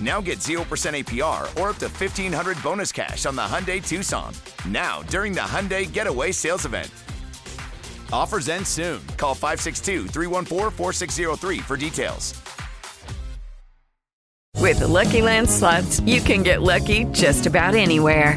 Now get 0% APR or up to 1500 bonus cash on the Hyundai Tucson. Now, during the Hyundai Getaway Sales Event. Offers end soon. Call 562 314 4603 for details. With the Lucky Land slots, you can get lucky just about anywhere.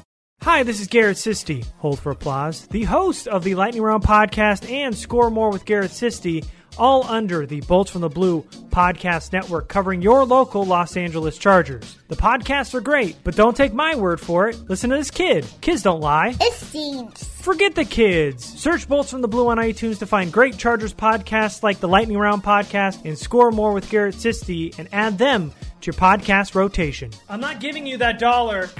Hi, this is Garrett Sisti. Hold for applause. The host of the Lightning Round podcast and Score More with Garrett Sisti, all under the Bolts from the Blue podcast network, covering your local Los Angeles Chargers. The podcasts are great, but don't take my word for it. Listen to this kid. Kids don't lie. It seems. Forget the kids. Search Bolts from the Blue on iTunes to find great Chargers podcasts like the Lightning Round podcast and Score More with Garrett Sisti and add them to your podcast rotation. I'm not giving you that dollar.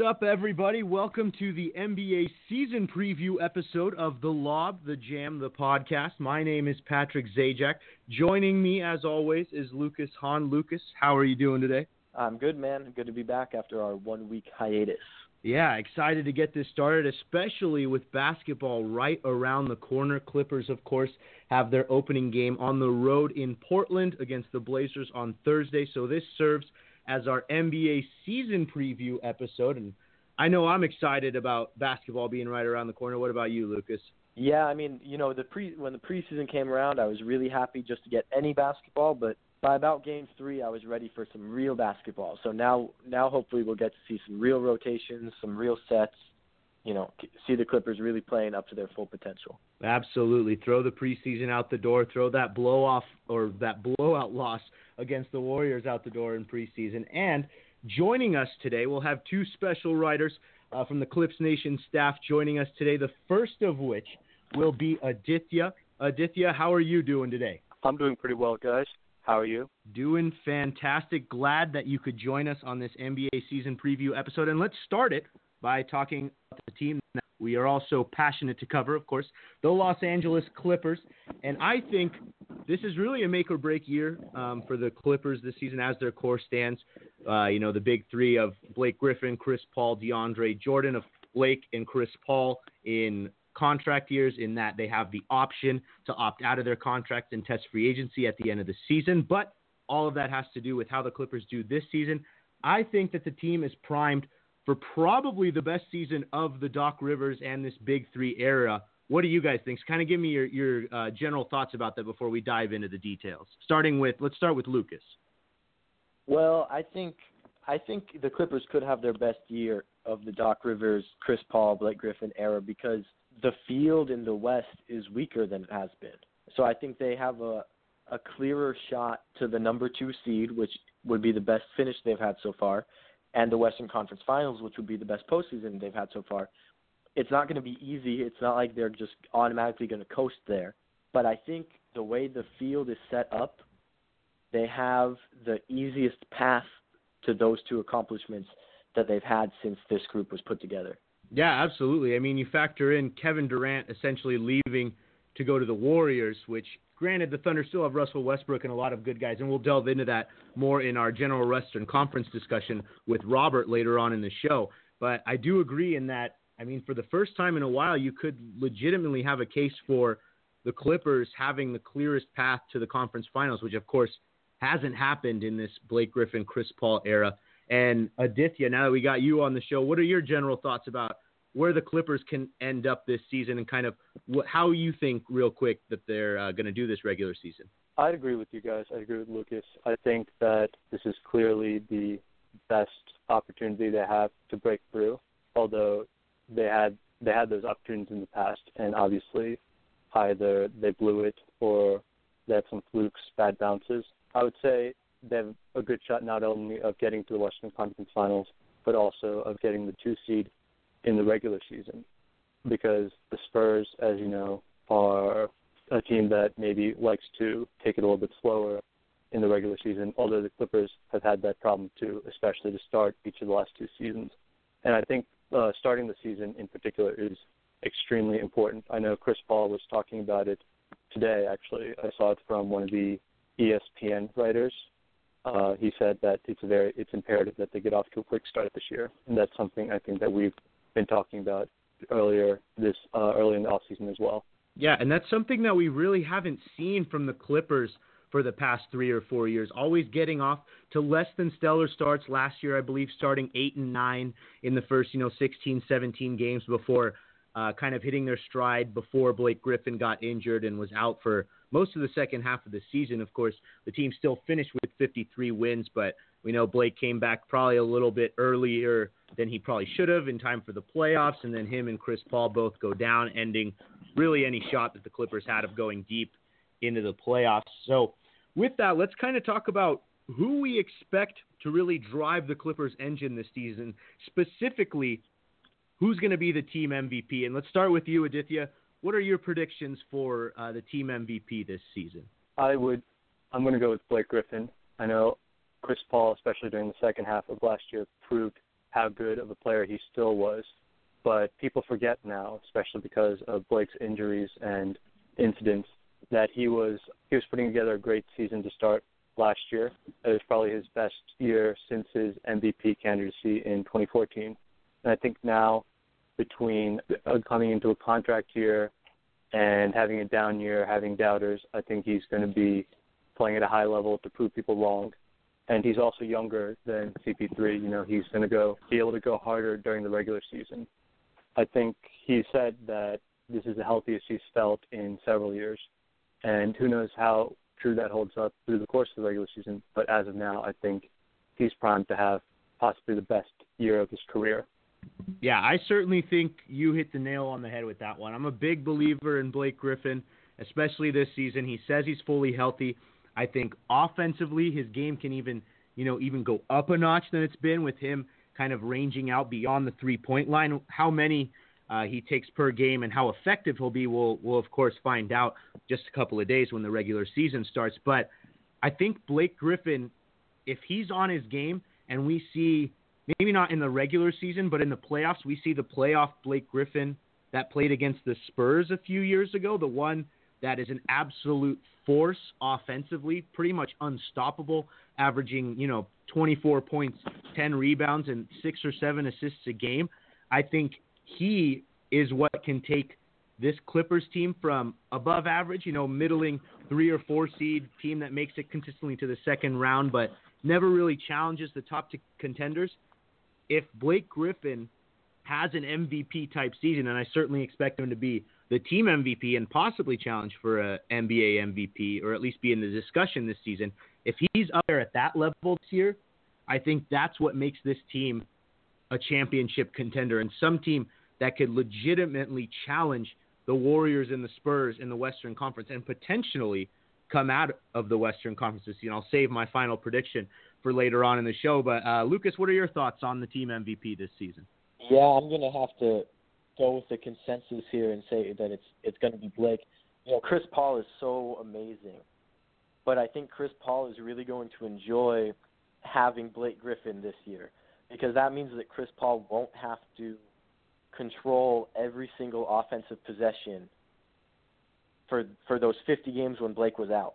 Up, everybody? Welcome to the NBA season preview episode of The Lob, The Jam, The Podcast. My name is Patrick Zajac. Joining me, as always, is Lucas Hahn. Lucas, how are you doing today? I'm good, man. Good to be back after our one week hiatus. Yeah, excited to get this started, especially with basketball right around the corner. Clippers, of course, have their opening game on the road in Portland against the Blazers on Thursday. So this serves as our NBA season preview episode. And I know I'm excited about basketball being right around the corner. What about you, Lucas? Yeah, I mean, you know, the pre when the preseason came around, I was really happy just to get any basketball, but by about game 3, I was ready for some real basketball. So now now hopefully we'll get to see some real rotations, some real sets, you know, see the Clippers really playing up to their full potential. Absolutely. Throw the preseason out the door, throw that blow off or that blowout loss against the Warriors out the door in preseason. And joining us today, we'll have two special writers uh, from the Clips Nation staff joining us today. The first of which will be Aditya. Aditya, how are you doing today? I'm doing pretty well, guys. How are you? Doing fantastic. Glad that you could join us on this NBA season preview episode. And let's start it by talking about the team that we are also passionate to cover, of course, the Los Angeles Clippers. And I think this is really a make or break year um, for the Clippers this season as their core stands. Uh, you know, the big three of Blake Griffin, Chris Paul, DeAndre Jordan, of Blake and Chris Paul in contract years in that they have the option to opt out of their contracts and test free agency at the end of the season. But all of that has to do with how the Clippers do this season. I think that the team is primed for probably the best season of the Doc Rivers and this Big Three era. What do you guys think? So kind of give me your your uh, general thoughts about that before we dive into the details. Starting with, let's start with Lucas. Well, I think I think the Clippers could have their best year of the Doc Rivers, Chris Paul, Blake Griffin era because the field in the West is weaker than it has been. So I think they have a a clearer shot to the number two seed, which would be the best finish they've had so far, and the Western Conference Finals, which would be the best postseason they've had so far. It's not going to be easy. It's not like they're just automatically going to coast there. But I think the way the field is set up, they have the easiest path to those two accomplishments that they've had since this group was put together. Yeah, absolutely. I mean, you factor in Kevin Durant essentially leaving to go to the Warriors, which granted the Thunder still have Russell Westbrook and a lot of good guys, and we'll delve into that more in our general Western Conference discussion with Robert later on in the show. But I do agree in that I mean, for the first time in a while, you could legitimately have a case for the Clippers having the clearest path to the conference finals, which of course hasn't happened in this Blake Griffin, Chris Paul era. And Aditya, now that we got you on the show, what are your general thoughts about where the Clippers can end up this season and kind of how you think, real quick, that they're uh, going to do this regular season? I'd agree with you guys. I agree with Lucas. I think that this is clearly the best opportunity they have to break through. Although they had they had those opportunities in the past, and obviously either they blew it or they had some flukes, bad bounces. I would say they have a good shot not only of getting to the Western Conference Finals, but also of getting the two seed in the regular season. Because the Spurs, as you know, are a team that maybe likes to take it a little bit slower in the regular season, although the Clippers have had that problem too, especially to start each of the last two seasons. And I think uh, starting the season in particular is extremely important. I know Chris Paul was talking about it today. Actually, I saw it from one of the ESPN writers. Uh, he said that it's very it's imperative that they get off to a quick start this year, and that's something I think that we've been talking about earlier this uh, early in the off season as well. Yeah, and that's something that we really haven't seen from the Clippers for the past three or four years, always getting off to less than stellar starts. Last year, I believe, starting eight and nine in the first, you know, 16, 17 games before uh, kind of hitting their stride before Blake Griffin got injured and was out for most of the second half of the season. Of course, the team still finished with 53 wins, but we know Blake came back probably a little bit earlier than he probably should have in time for the playoffs, and then him and Chris Paul both go down, ending really any shot that the Clippers had of going deep into the playoffs. So with that, let's kind of talk about who we expect to really drive the Clippers engine this season, specifically who's going to be the team MVP. And let's start with you, Aditya. What are your predictions for uh, the team MVP this season? I would, I'm going to go with Blake Griffin. I know Chris Paul, especially during the second half of last year, proved how good of a player he still was. But people forget now, especially because of Blake's injuries and incidents, that he was he was putting together a great season to start last year. It was probably his best year since his MVP candidacy in 2014. And I think now, between coming into a contract year and having a down year, having doubters, I think he's going to be playing at a high level to prove people wrong. And he's also younger than CP3. You know, he's going to go be able to go harder during the regular season. I think he said that this is the healthiest he's felt in several years and who knows how true that holds up through the course of the regular season. But as of now, I think he's primed to have possibly the best year of his career. Yeah, I certainly think you hit the nail on the head with that one. I'm a big believer in Blake Griffin, especially this season. He says he's fully healthy. I think offensively his game can even, you know, even go up a notch than it's been with him kind of ranging out beyond the three-point line. How many uh, he takes per game and how effective he'll be, we'll, we'll of course find out just a couple of days when the regular season starts. But I think Blake Griffin, if he's on his game and we see, maybe not in the regular season, but in the playoffs, we see the playoff Blake Griffin that played against the Spurs a few years ago, the one that is an absolute force offensively, pretty much unstoppable, averaging, you know, 24 points, 10 rebounds, and six or seven assists a game. I think he is what can take this Clippers team from above average, you know, middling three or four seed team that makes it consistently to the second round, but never really challenges the top contenders. If Blake Griffin has an MVP type season, and I certainly expect him to be the team MVP and possibly challenge for a NBA MVP or at least be in the discussion this season. If he's up there at that level this year, I think that's what makes this team a championship contender and some team that could legitimately challenge the Warriors and the Spurs in the Western Conference and potentially come out of the Western Conference this season. I'll save my final prediction for later on in the show. But uh, Lucas, what are your thoughts on the team MVP this season? Yeah, I'm gonna have to go with the consensus here and say that it's it's gonna be Blake. You know, Chris Paul is so amazing, but I think Chris Paul is really going to enjoy having Blake Griffin this year because that means that Chris Paul won't have to control every single offensive possession for for those 50 games when Blake was out.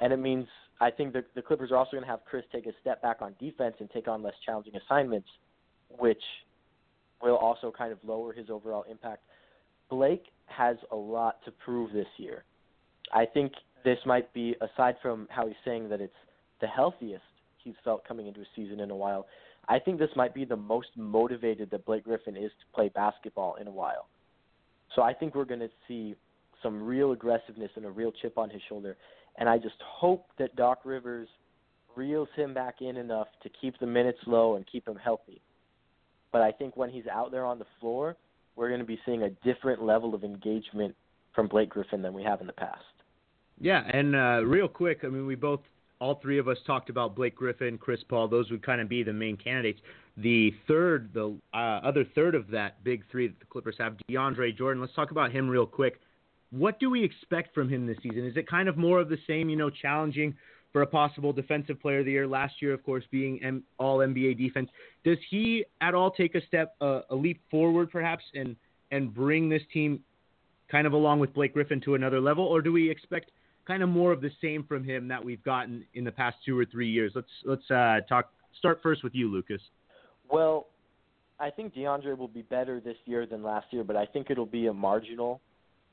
And it means I think the, the Clippers are also going to have Chris take a step back on defense and take on less challenging assignments, which will also kind of lower his overall impact. Blake has a lot to prove this year. I think this might be, aside from how he's saying that it's the healthiest he's felt coming into a season in a while, I think this might be the most motivated that Blake Griffin is to play basketball in a while. So I think we're going to see some real aggressiveness and a real chip on his shoulder. And I just hope that Doc Rivers reels him back in enough to keep the minutes low and keep him healthy. But I think when he's out there on the floor, we're going to be seeing a different level of engagement from Blake Griffin than we have in the past. Yeah, and uh, real quick, I mean, we both all three of us talked about Blake Griffin, Chris Paul. Those would kind of be the main candidates. The third, the uh, other third of that big three that the Clippers have, DeAndre Jordan. Let's talk about him real quick. What do we expect from him this season? Is it kind of more of the same, you know, challenging for a possible defensive player of the year last year, of course, being M- all NBA defense? Does he at all take a step, uh, a leap forward, perhaps, and and bring this team kind of along with Blake Griffin to another level, or do we expect kind of more of the same from him that we've gotten in the past two or three years. Let's let's uh, talk. Start first with you, Lucas. Well, I think DeAndre will be better this year than last year, but I think it'll be a marginal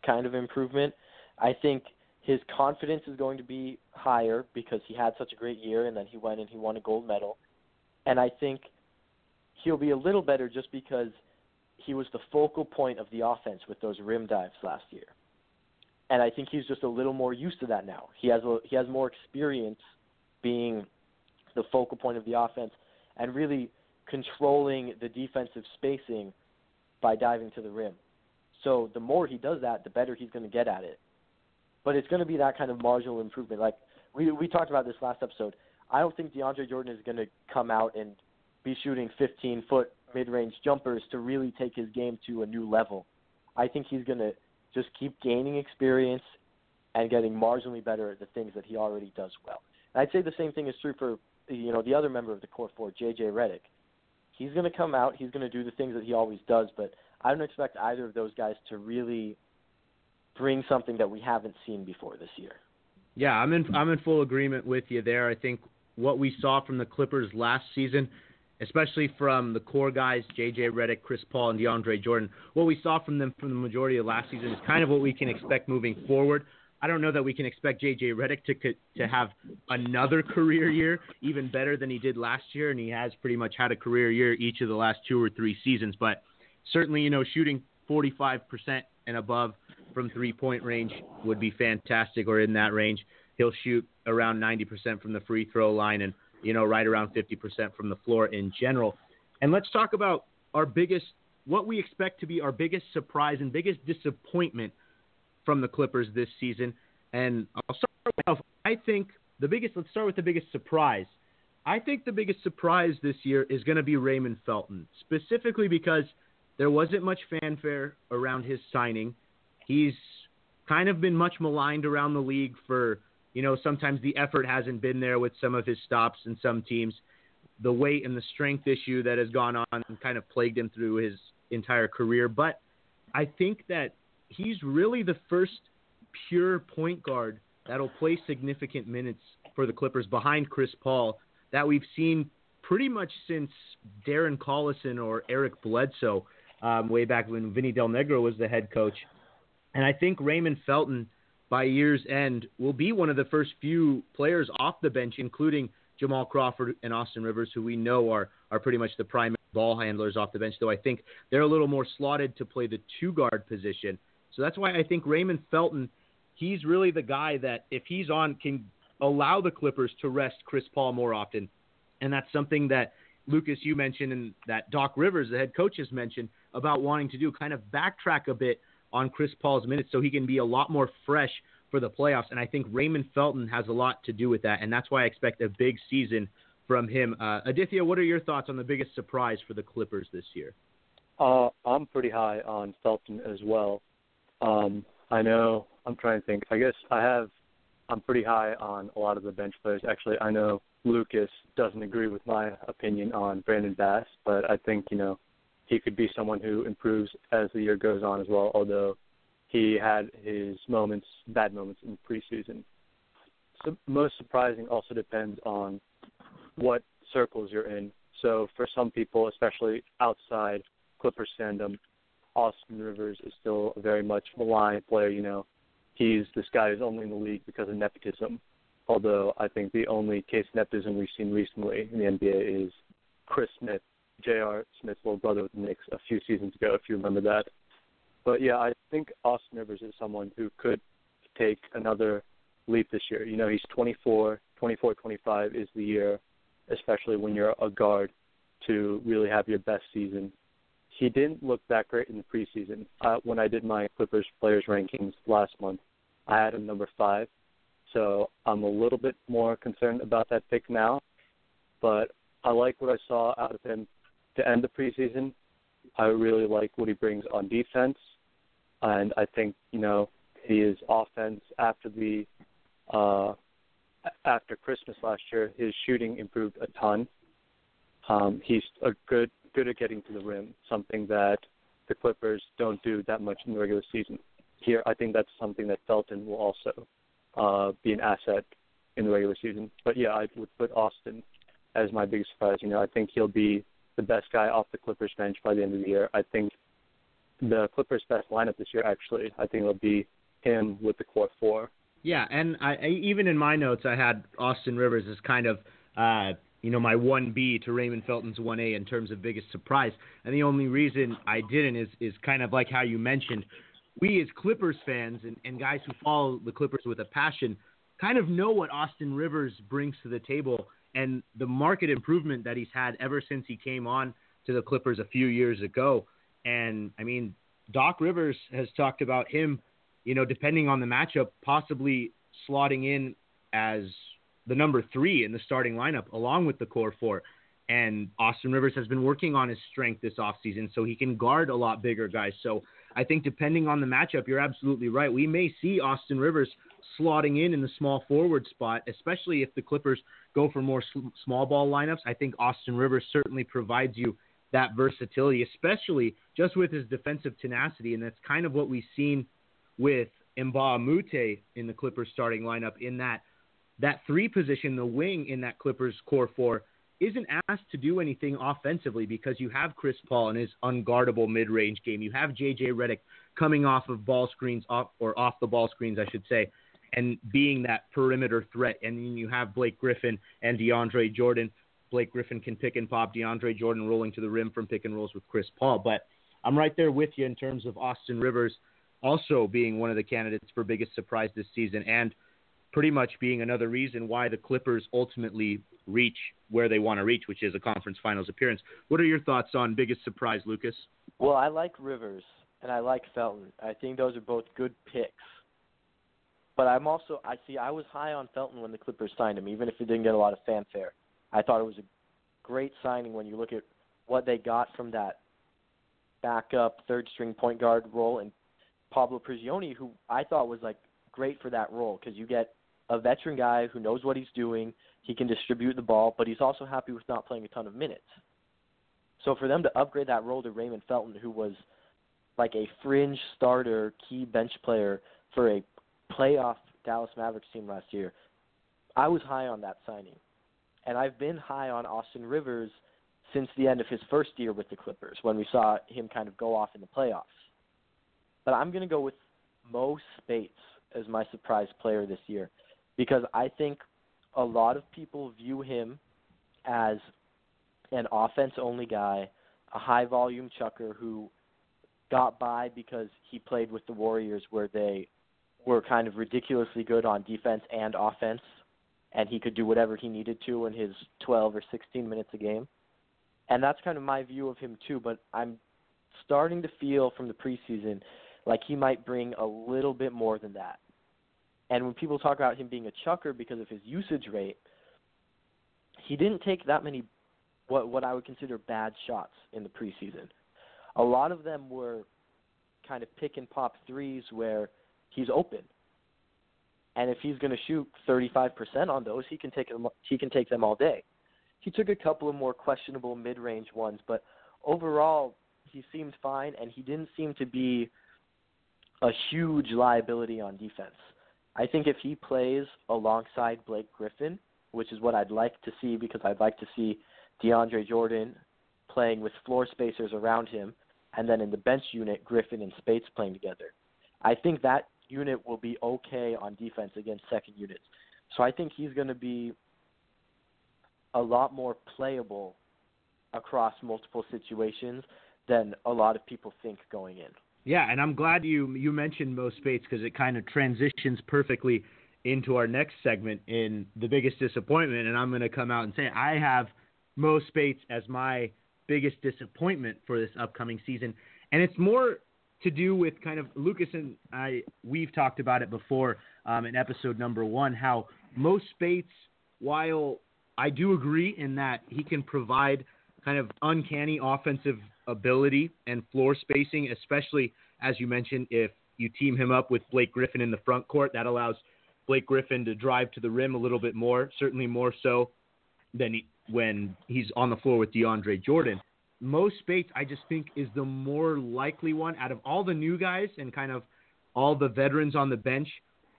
kind of improvement. I think his confidence is going to be higher because he had such a great year and then he went and he won a gold medal. And I think he'll be a little better just because he was the focal point of the offense with those rim dives last year and I think he's just a little more used to that now. He has a, he has more experience being the focal point of the offense and really controlling the defensive spacing by diving to the rim. So the more he does that, the better he's going to get at it. But it's going to be that kind of marginal improvement. Like we we talked about this last episode. I don't think DeAndre Jordan is going to come out and be shooting 15 foot mid range jumpers to really take his game to a new level. I think he's going to just keep gaining experience and getting marginally better at the things that he already does well. And I'd say the same thing is true for you know the other member of the core four, JJ Redick. He's going to come out. He's going to do the things that he always does, but I don't expect either of those guys to really bring something that we haven't seen before this year. Yeah, I'm in I'm in full agreement with you there. I think what we saw from the Clippers last season especially from the core guys, J.J. Redick, Chris Paul, and DeAndre Jordan. What we saw from them from the majority of last season is kind of what we can expect moving forward. I don't know that we can expect J.J. Redick to to have another career year, even better than he did last year, and he has pretty much had a career year each of the last two or three seasons. But certainly, you know, shooting 45% and above from three-point range would be fantastic, or in that range. He'll shoot around 90% from the free throw line and you know, right around 50% from the floor in general. And let's talk about our biggest, what we expect to be our biggest surprise and biggest disappointment from the Clippers this season. And I'll start I think the biggest, let's start with the biggest surprise. I think the biggest surprise this year is going to be Raymond Felton, specifically because there wasn't much fanfare around his signing. He's kind of been much maligned around the league for you know, sometimes the effort hasn't been there with some of his stops and some teams. The weight and the strength issue that has gone on kind of plagued him through his entire career. But I think that he's really the first pure point guard that'll play significant minutes for the Clippers behind Chris Paul that we've seen pretty much since Darren Collison or Eric Bledsoe um, way back when Vinny Del Negro was the head coach. And I think Raymond Felton by year's end will be one of the first few players off the bench, including Jamal Crawford and Austin Rivers, who we know are are pretty much the primary ball handlers off the bench. Though I think they're a little more slotted to play the two guard position. So that's why I think Raymond Felton, he's really the guy that if he's on can allow the Clippers to rest Chris Paul more often. And that's something that Lucas, you mentioned, and that Doc Rivers, the head coach, has mentioned about wanting to do kind of backtrack a bit on Chris Paul's minutes so he can be a lot more fresh for the playoffs. And I think Raymond Felton has a lot to do with that. And that's why I expect a big season from him. Uh, Aditya, what are your thoughts on the biggest surprise for the Clippers this year? Uh, I'm pretty high on Felton as well. Um, I know. I'm trying to think. I guess I have. I'm pretty high on a lot of the bench players. Actually, I know Lucas doesn't agree with my opinion on Brandon Bass, but I think you know he could be someone who improves as the year goes on as well. Although he had his moments, bad moments in preseason. So most surprising also depends on what circles you're in. So for some people, especially outside Clippers fandom, Austin Rivers is still a very much maligned player. You know, he's this guy who's only in the league because of nepotism. Although I think the only case of nepotism we've seen recently in the NBA is Chris Smith, J.R. Smith's little brother with the Knicks a few seasons ago, if you remember that. But yeah, I think Austin Rivers is someone who could take another leap this year. You know, he's 24, 24, 25 is the year, especially when you're a guard, to really have your best season. He didn't look that great in the preseason. Uh, when I did my Clippers players rankings last month, I had him number five. So I'm a little bit more concerned about that pick now. But I like what I saw out of him to end the preseason. I really like what he brings on defense, and I think you know his offense after the uh, after Christmas last year, his shooting improved a ton. Um, he's a good good at getting to the rim, something that the Clippers don't do that much in the regular season. Here, I think that's something that Felton will also uh, be an asset in the regular season. But yeah, I would put Austin as my biggest surprise. You know, I think he'll be the best guy off the Clippers bench by the end of the year. I think the Clippers' best lineup this year, actually, I think it'll be him with the core four. Yeah, and I, I even in my notes I had Austin Rivers as kind of uh, you know my one B to Raymond Felton's one A in terms of biggest surprise. And the only reason I didn't is is kind of like how you mentioned. We as Clippers fans and, and guys who follow the Clippers with a passion kind of know what Austin Rivers brings to the table and the market improvement that he's had ever since he came on to the Clippers a few years ago. And I mean, Doc Rivers has talked about him, you know, depending on the matchup, possibly slotting in as the number three in the starting lineup along with the core four. And Austin Rivers has been working on his strength this offseason, so he can guard a lot bigger guys. So I think depending on the matchup, you're absolutely right. We may see Austin Rivers slotting in in the small forward spot, especially if the Clippers go for more sl- small ball lineups. I think Austin Rivers certainly provides you that versatility, especially just with his defensive tenacity, and that's kind of what we've seen with Mbah a Moute in the Clippers starting lineup. In that that three position, the wing in that Clippers core four isn't asked to do anything offensively because you have Chris Paul and his unguardable mid-range game. You have JJ Redick coming off of ball screens off or off the ball screens, I should say, and being that perimeter threat. And then you have Blake Griffin and DeAndre Jordan. Blake Griffin can pick and pop. DeAndre Jordan rolling to the rim from pick and rolls with Chris Paul. But I'm right there with you in terms of Austin Rivers also being one of the candidates for biggest surprise this season and pretty much being another reason why the Clippers ultimately reach where they want to reach, which is a conference finals appearance. What are your thoughts on biggest surprise, Lucas? Well, I like Rivers and I like Felton. I think those are both good picks. But I'm also I see I was high on Felton when the Clippers signed him, even if it didn't get a lot of fanfare. I thought it was a great signing when you look at what they got from that backup third string point guard role and Pablo Prigioni, who I thought was like great for that role because you get a veteran guy who knows what he's doing. He can distribute the ball, but he's also happy with not playing a ton of minutes. So for them to upgrade that role to Raymond Felton, who was like a fringe starter, key bench player for a playoff Dallas Mavericks team last year, I was high on that signing. And I've been high on Austin Rivers since the end of his first year with the Clippers when we saw him kind of go off in the playoffs. But I'm going to go with Mo Speights as my surprise player this year because I think a lot of people view him as an offense only guy, a high volume chucker who got by because he played with the Warriors where they were kind of ridiculously good on defense and offense and he could do whatever he needed to in his 12 or 16 minutes a game. And that's kind of my view of him too, but I'm starting to feel from the preseason like he might bring a little bit more than that. And when people talk about him being a chucker because of his usage rate, he didn't take that many what what I would consider bad shots in the preseason. A lot of them were kind of pick and pop threes where he's open. And if he's going to shoot 35% on those, he can take them he can take them all day. He took a couple of more questionable mid-range ones, but overall he seemed fine and he didn't seem to be a huge liability on defense. I think if he plays alongside Blake Griffin, which is what I'd like to see because I'd like to see DeAndre Jordan playing with floor spacers around him, and then in the bench unit, Griffin and Speights playing together. I think that unit will be okay on defense against second units. So I think he's going to be a lot more playable across multiple situations than a lot of people think going in. Yeah, and I'm glad you you mentioned Mo Speights because it kind of transitions perfectly into our next segment in the biggest disappointment, and I'm going to come out and say I have Mo Speights as my biggest disappointment for this upcoming season, and it's more to do with kind of Lucas and I. We've talked about it before um, in episode number one. How Mo Speights, while I do agree in that he can provide kind of uncanny offensive ability and floor spacing, especially as you mentioned, if you team him up with Blake Griffin in the front court, that allows Blake Griffin to drive to the rim a little bit more, certainly more so than he, when he's on the floor with DeAndre Jordan. Mo Speights, I just think, is the more likely one out of all the new guys and kind of all the veterans on the bench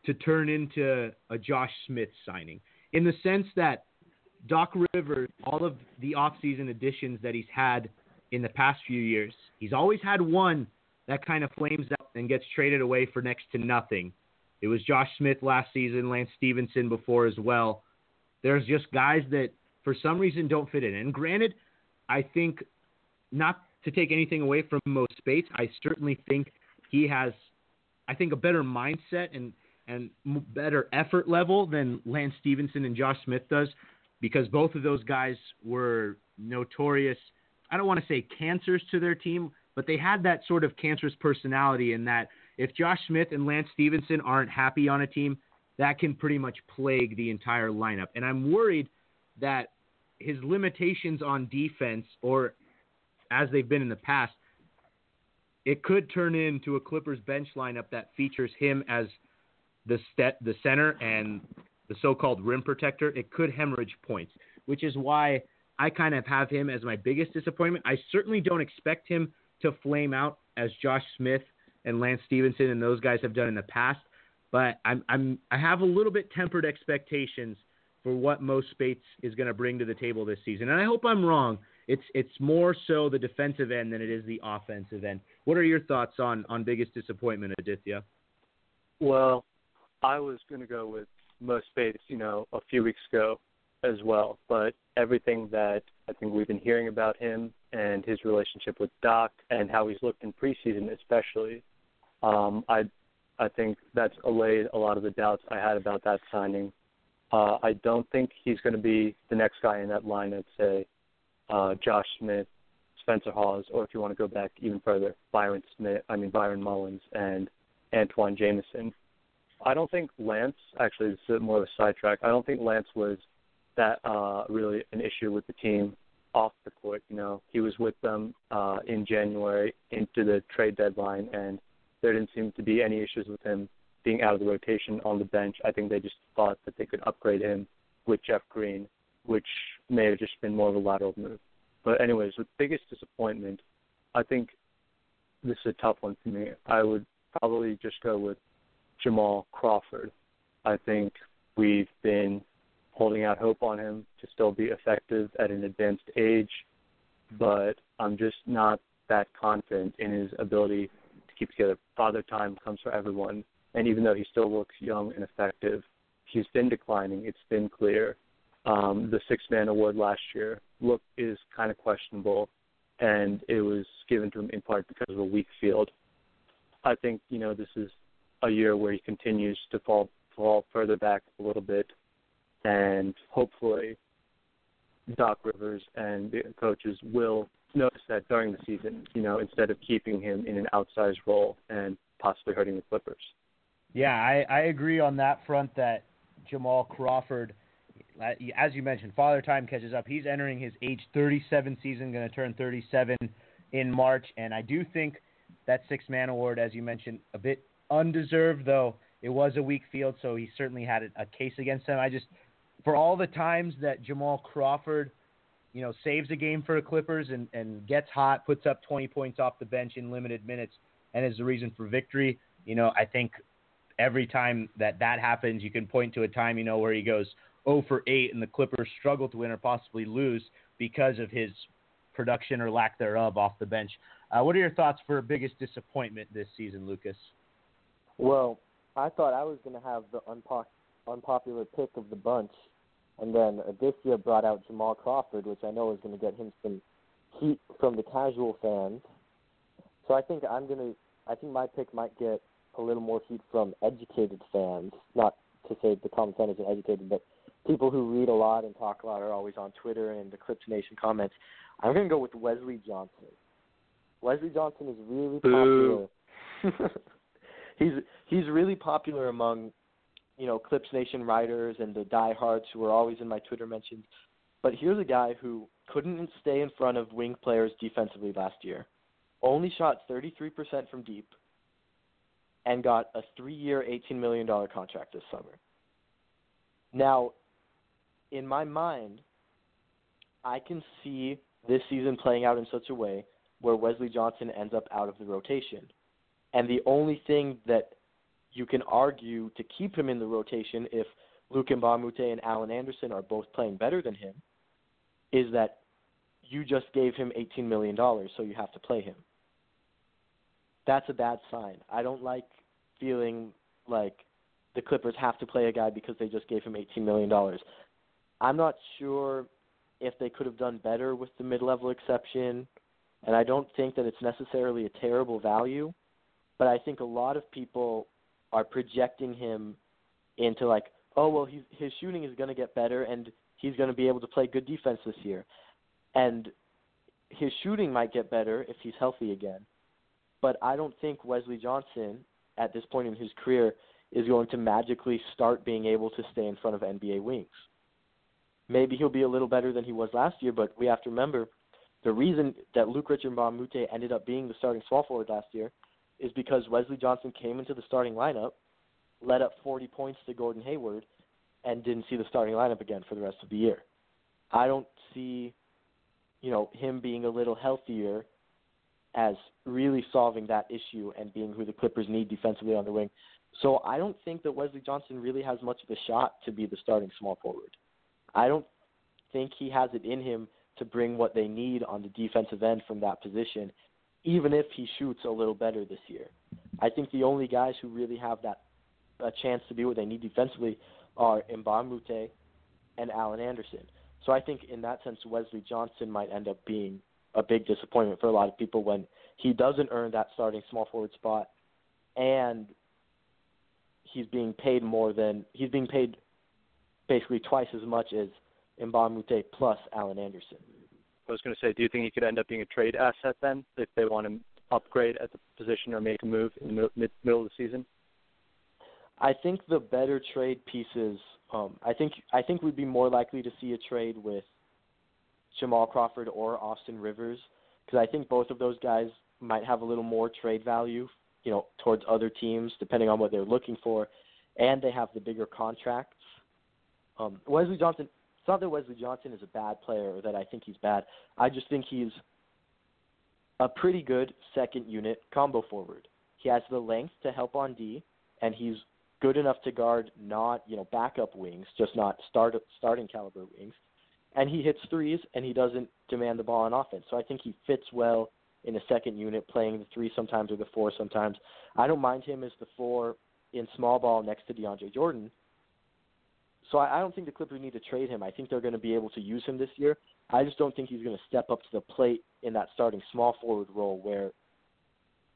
to turn into a Josh Smith signing. In the sense that Doc Rivers, all of the offseason additions that he's had in the past few years, he's always had one that kind of flames out and gets traded away for next to nothing. It was Josh Smith last season, Lance Stephenson before as well. There's just guys that for some reason don't fit in. And granted, I think not to take anything away from Mo Speights, I certainly think he has, I think, a better mindset and and better effort level than Lance Stephenson and Josh Smith does, because both of those guys were notorious. I don't want to say cancers to their team, but they had that sort of cancerous personality in that if Josh Smith and Lance Stephenson aren't happy on a team, that can pretty much plague the entire lineup. And I'm worried that his limitations on defense, or as they've been in the past, it could turn into a Clippers bench lineup that features him as the the center and the so-called rim protector. It could hemorrhage points, which is why I kind of have him as my biggest disappointment. I certainly don't expect him to flame out as Josh Smith and Lance Stephenson and those guys have done in the past. But I'm I'm I have a little bit tempered expectations for what Mo Speights is going to bring to the table this season, and I hope I'm wrong. It's it's more so the defensive end than it is the offensive end. What are your thoughts on on biggest disappointment, Aditya? Well, I was going to go with Speights, you know, a few weeks ago as well, but everything that I think we've been hearing about him and his relationship with Doc and how he's looked in preseason, especially, um, I I think that's allayed a lot of the doubts I had about that signing. Uh, I don't think he's going to be the next guy in that line. I'd say uh, Josh Smith, Spencer Hawes, or if you want to go back even further, Byron Smith. I mean Byron Mullens and Antawn Jamison. I don't think Lance. Actually, this is more of a sidetrack. I don't think Lance was that uh, really an issue with the team off the court. You know, he was with them uh, in January into the trade deadline, and there didn't seem to be any issues with him being out of the rotation on the bench. I think they just thought that they could upgrade him with Jeff Green, which may have just been more of a lateral move. But anyways, the biggest disappointment, I think this is a tough one for me. I would probably just go with Jamal Crawford. I think we've been holding out hope on him to still be effective at an advanced age, mm-hmm. but I'm just not that confident in his ability to keep together. Father time comes for everyone, and even though he still looks young and effective, he's been declining. It's been clear. Um, the six man award last year look is kind of questionable, and it was given to him in part because of a weak field. I think you know this is a year where he continues to fall fall further back a little bit and hopefully Doc Rivers and the coaches will notice that during the season, you know, instead of keeping him in an outsized role and possibly hurting the Clippers. Yeah, I, I agree on that front that Jamal Crawford, as you mentioned, Father Time catches up. He's entering his age 37 season, going to turn 37 in March, and I do think that six man award, as you mentioned, a bit undeserved, though it was a weak field, so he certainly had a case against them. I just, for all the times that Jamal Crawford, you know, saves a game for the Clippers and, and gets hot, puts up 20 points off the bench in limited minutes, and is the reason for victory. You know, I think every time that that happens, you can point to a time, you know, where he goes 0 for 8 and the Clippers struggle to win or possibly lose because of his production or lack thereof off the bench. Uh, what are your thoughts for biggest disappointment this season, Lucas? Well, I thought I was going to have the unpo- unpopular pick of the bunch, and then Aditya brought out Jamal Crawford, which I know is going to get him some heat from the casual fans. So I think I'm going to. I think my pick might get a little more heat from educated fans. Not to say the common fan isn't educated, but people who read a lot and talk a lot are always on Twitter and the Clips Nation comments. I'm going to go with Wesley Johnson. Wesley Johnson is really popular. he's he's really popular among you know Clips Nation writers and the diehards who are always in my Twitter mentions. But here's a guy who couldn't stay in front of wing players defensively last year. Only shot 33% from deep and got a 3-year, 18 million dollar contract this summer. Now, in my mind, I can see this season playing out in such a way where Wesley Johnson ends up out of the rotation. And the only thing that you can argue to keep him in the rotation if Luc Moute and Alan Anderson are both playing better than him is that you just gave him $18 million, so you have to play him. That's a bad sign. I don't like feeling like the Clippers have to play a guy because they just gave him $18 million. I'm not sure if they could have done better with the mid-level exception, and I don't think that it's necessarily a terrible value, but I think a lot of people are projecting him into like, oh well, he's, his shooting is going to get better and he's going to be able to play good defense this year, and his shooting might get better if he's healthy again, but I don't think Wesley Johnson at this point in his career is going to magically start being able to stay in front of NBA wings maybe he'll be a little better than he was last year, but we have to remember the reason that Luc Richard Mbah ended up being the starting small forward last year is because Wesley Johnson came into the starting lineup, led up 40 points to Gordon Hayward, and didn't see the starting lineup again for the rest of the year. I don't see, you know, him being a little healthier as really solving that issue and being who the Clippers need defensively on the wing. So I don't think that Wesley Johnson really has much of a shot to be the starting small forward. I don't think he has it in him to bring what they need on the defensive end from that position, even if he shoots a little better this year. I think the only guys who really have that a chance to be what they need defensively are a and Alan Anderson. So I think in that sense, Wesley Johnson might end up being a big disappointment for a lot of people when he doesn't earn that starting small forward spot, and he's being paid more than he's being paid basically twice as much as Moute plus Alan Anderson. I was going to say, do you think he could end up being a trade asset then if they want to upgrade at the position or make a move in the mid, middle of the season? I think the better trade pieces. Um, I think I think we'd be more likely to see a trade with Jamal Crawford or Austin Rivers because I think both of those guys might have a little more trade value, you know, towards other teams depending on what they're looking for, and they have the bigger contract um, Wesley Johnson. It's not that Wesley Johnson is a bad player or that I think he's bad. I just think he's a pretty good second unit combo forward. He has the length to help on D, and he's good enough to guard not you know backup wings, just not start starting caliber wings. And he hits threes, and he doesn't demand the ball on offense. So I think he fits well in a second unit, playing the three sometimes or the four sometimes. I don't mind him as the four in small ball next to DeAndre Jordan so I, I don't think the Clippers need to trade him. I think they're going to be able to use him this year. I just don't think he's going to step up to the plate in that starting small forward role where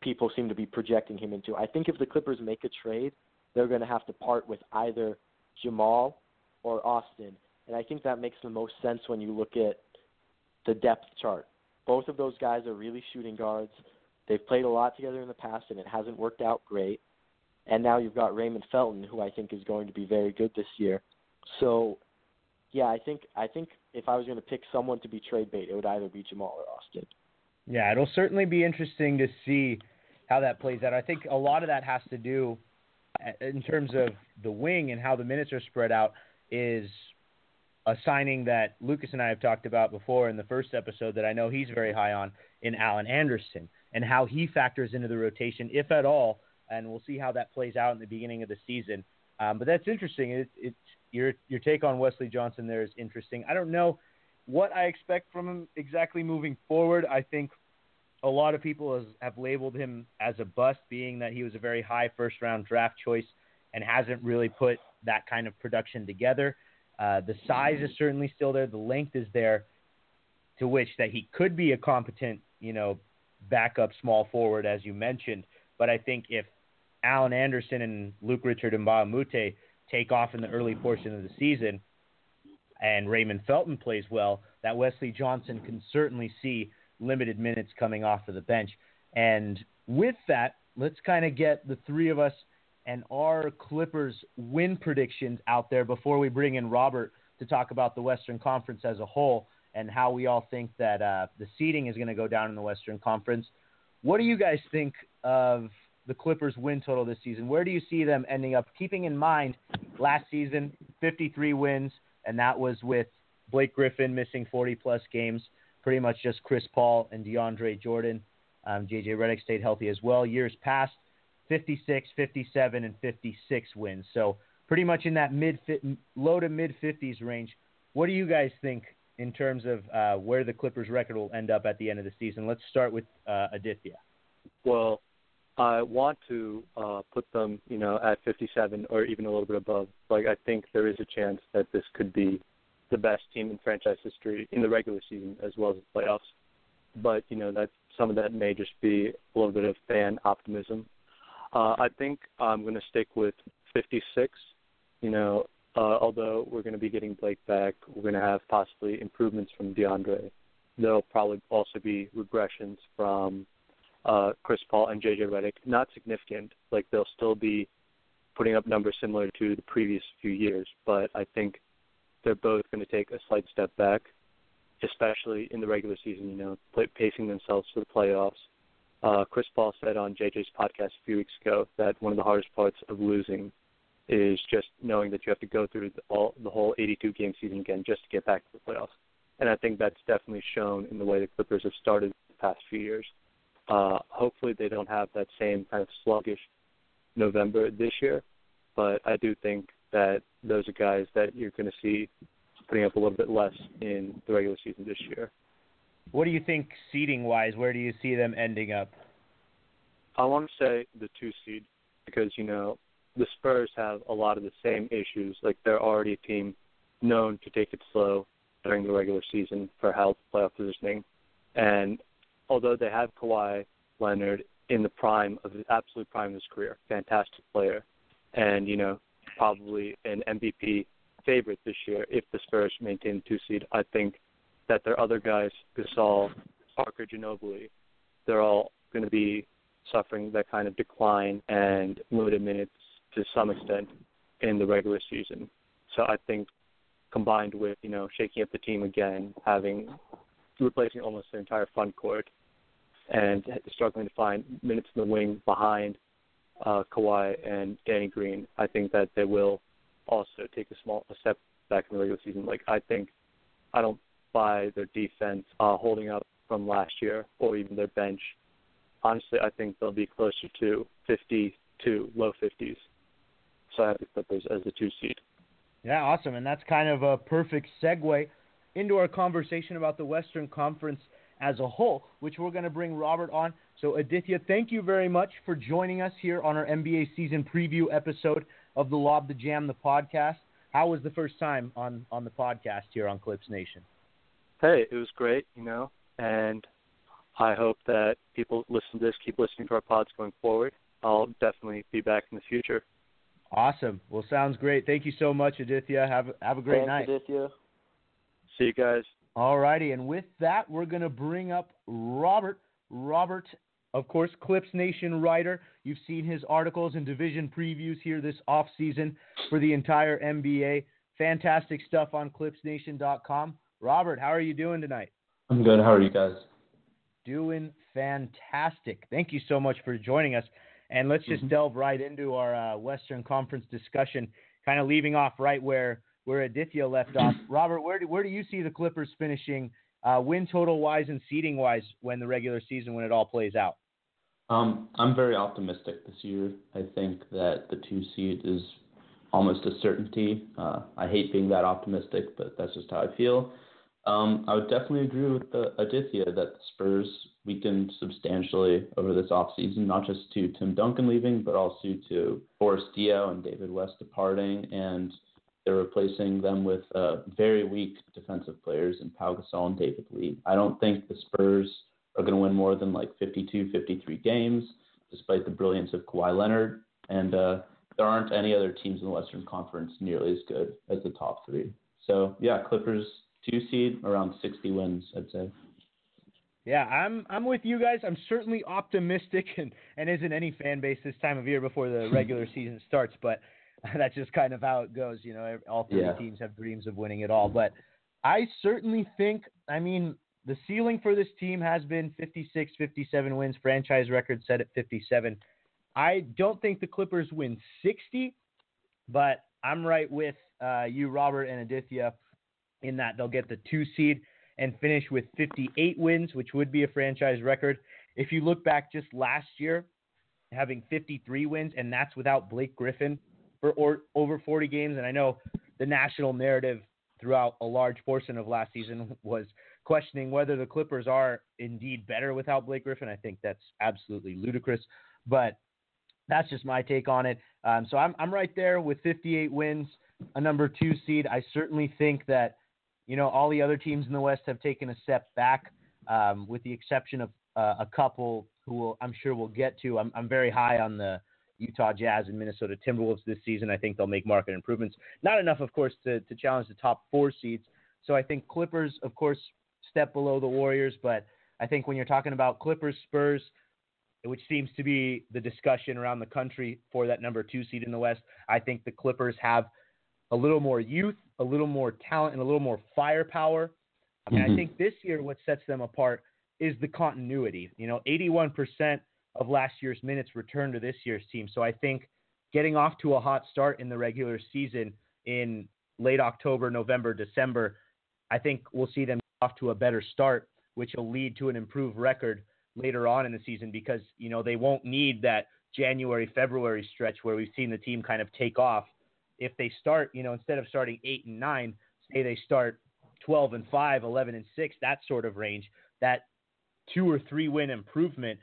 people seem to be projecting him into. I think if the Clippers make a trade, they're going to have to part with either Jamal or Austin. And I think that makes the most sense when you look at the depth chart. Both of those guys are really shooting guards. They've played a lot together in the past, and it hasn't worked out great. And now you've got Raymond Felton, who I think is going to be very good this year. So, yeah, I think I think if I was going to pick someone to be trade bait, it would either be Jamal or Austin. Yeah, it'll certainly be interesting to see how that plays out. I think a lot of that has to do in terms of the wing and how the minutes are spread out is a signing that Lucas and I have talked about before in the first episode that I know he's very high on in Alan Anderson and how he factors into the rotation, if at all. And we'll see how that plays out in the beginning of the season. Um, but that's interesting. It, it's your your take on Wesley Johnson there is interesting. I don't know what I expect from him exactly moving forward. I think a lot of people has, have labeled him as a bust, being that he was a very high first round draft choice and hasn't really put that kind of production together. Uh, the size is certainly still there. The length is there, to which that he could be a competent, you know, backup small forward, as you mentioned. But I think if Alan Anderson and Luc Richard Mbah a Moute take off in the early portion of the season, and Raymond Felton plays well, that Wesley Johnson can certainly see limited minutes coming off of the bench. And with that, let's kind of get the three of us and our Clippers win predictions out there before we bring in Robert to talk about the Western Conference as a whole and how we all think that uh, the seeding is going to go down in the Western Conference. What do you guys think of the Clippers' win total this season? Where do you see them ending up? Keeping in mind last season, 53 wins, and that was with Blake Griffin missing 40 plus games pretty much just Chris Paul and DeAndre Jordan. Um, JJ Redick stayed healthy as well. Years past, 56, 57, and 56 wins. So pretty much in that mid low to mid 50s range. What do you guys think in terms of uh, where the Clippers' record will end up at the end of the season? Let's start with uh, Aditya. Well, I want to uh, put them, you know, at 57 or even a little bit above. Like I think there is a chance that this could be the best team in franchise history in the regular season as well as the playoffs. But you know that some of that may just be a little bit of fan optimism. Uh, I think I'm going to stick with 56. You know, uh, although we're going to be getting Blake back, we're going to have possibly improvements from DeAndre. There'll probably also be regressions from uh, Chris Paul and JJ Redick. Not significant. Like they'll still be putting up numbers similar to the previous few years, but I think they're both going to take a slight step back, especially in the regular season. You know, play, pacing themselves for the playoffs. Uh, Chris Paul said on JJ's podcast a few weeks ago that one of the hardest parts of losing is just knowing that you have to go through the, all, the whole 82 game season again just to get back to the playoffs. And I think that's definitely shown in the way the Clippers have started the past few years. Uh, hopefully, they don't have that same kind of sluggish November this year, but I do think that those are guys that you're going to see putting up a little bit less in the regular season this year. What do you think seeding wise? Where do you see them ending up? I want to say the two seed because you know the Spurs have a lot of the same issues. Like they're already a team known to take it slow during the regular season for health, playoff positioning, and although they have Kawhi Leonard in the prime of the absolute prime of his career, fantastic player, and you know probably an MVP favorite this year if the Spurs maintain the two seed. I think that their other guys, Gasol, Parker, Ginobili, they're all going to be suffering that kind of decline and limited minutes to some extent in the regular season. So I think combined with you know shaking up the team again, having replacing almost the entire front court, and struggling to find minutes in the wing behind uh, Kawhi and Danny Green, I think that they will also take a small a step back in the regular season. Like I think I don't buy their defense uh, holding up from last year or even their bench. Honestly, I think they'll be closer to 52, low 50s. So I have the Clippers as the two seed. Yeah, awesome. And that's kind of a perfect segue into our conversation about the Western Conference as a whole, which we're going to bring Robert on. So, Aditya, thank you very much for joining us here on our NBA season preview episode of the Lob the Jam, the podcast. How was the first time on, on the podcast here on Clips Nation? Hey, it was great, you know, and I hope that people listen to this, keep listening to our pods going forward. I'll definitely be back in the future. Awesome. Well, sounds great. Thank you so much, Aditya. Have have a great Thanks, night. Aditya. See you guys. All righty, and with that, we're going to bring up Robert. Robert, of course, Clips Nation writer. You've seen his articles and division previews here this off season for the entire NBA. Fantastic stuff on ClipsNation.com. Robert, how are you doing tonight? I'm good. How are you guys? Doing fantastic. Thank you so much for joining us. And let's just Mhm. delve right into our uh, Western Conference discussion, kind of leaving off right where where Aditya left off. Robert, where do, where do you see the Clippers finishing, uh, win total wise and seeding wise, when the regular season when it all plays out? Um, I'm very optimistic this year. I think that the two seed is almost a certainty. Uh, I hate being that optimistic, but that's just how I feel. Um, I would definitely agree with the Aditya that the Spurs weakened substantially over this offseason, not just to Tim Duncan leaving, but also to Boris Diaw and David West departing, and they're replacing them with uh, very weak defensive players in Pau Gasol and David Lee. I don't think the Spurs are going to win more than like 52, 53 games, despite the brilliance of Kawhi Leonard. And uh, there aren't any other teams in the Western Conference nearly as good as the top three. So yeah, Clippers two seed around 60 wins, I'd say. Yeah, I'm I'm with you guys. I'm certainly optimistic, and and isn't any fan base this time of year before the regular season starts, but that's just kind of how it goes. You know, all three Yeah. teams have dreams of winning it all, but I certainly think. I mean, the ceiling for this team has been 56, 57 wins. Franchise record set at 57. I don't think the Clippers win 60, but I'm right with uh, you, Robert and Aditya, in that they'll get the two seed and finish with 58 wins, which would be a franchise record. If you look back just last year, having 53 wins, and that's without Blake Griffin for or, over 40 games. And I know the national narrative throughout a large portion of last season was questioning whether the Clippers are indeed better without Blake Griffin. I think that's absolutely ludicrous, but that's just my take on it. Um, so I'm I'm right there with 58 wins, a number two seed. I certainly think that you know all the other teams in the West have taken a step back, um, with the exception of uh, a couple who will, I'm sure we'll get to. I'm I'm very high on the Utah Jazz and Minnesota Timberwolves this season. I think they'll make market improvements. Not enough, of course, to to challenge the top four seeds. So I think Clippers, of course, step below the Warriors, but I think when you're talking about Clippers, Spurs, which seems to be the discussion around the country for that number two seed in the West. I think the Clippers have a little more youth, a little more talent, and a little more firepower. I mean, I Mhm. think this year what sets them apart is the continuity. You know, 81% of last year's minutes return to this year's team. So I think getting off to a hot start in the regular season in late October, November, December, I think we'll see them off to a better start, which will lead to an improved record later on in the season because you know they won't need that January February stretch where we've seen the team kind of take off. If they start, you know, instead of starting 8 and 9, say they start 12 and 5, 11 and 6, that sort of range, that two or three win improvement,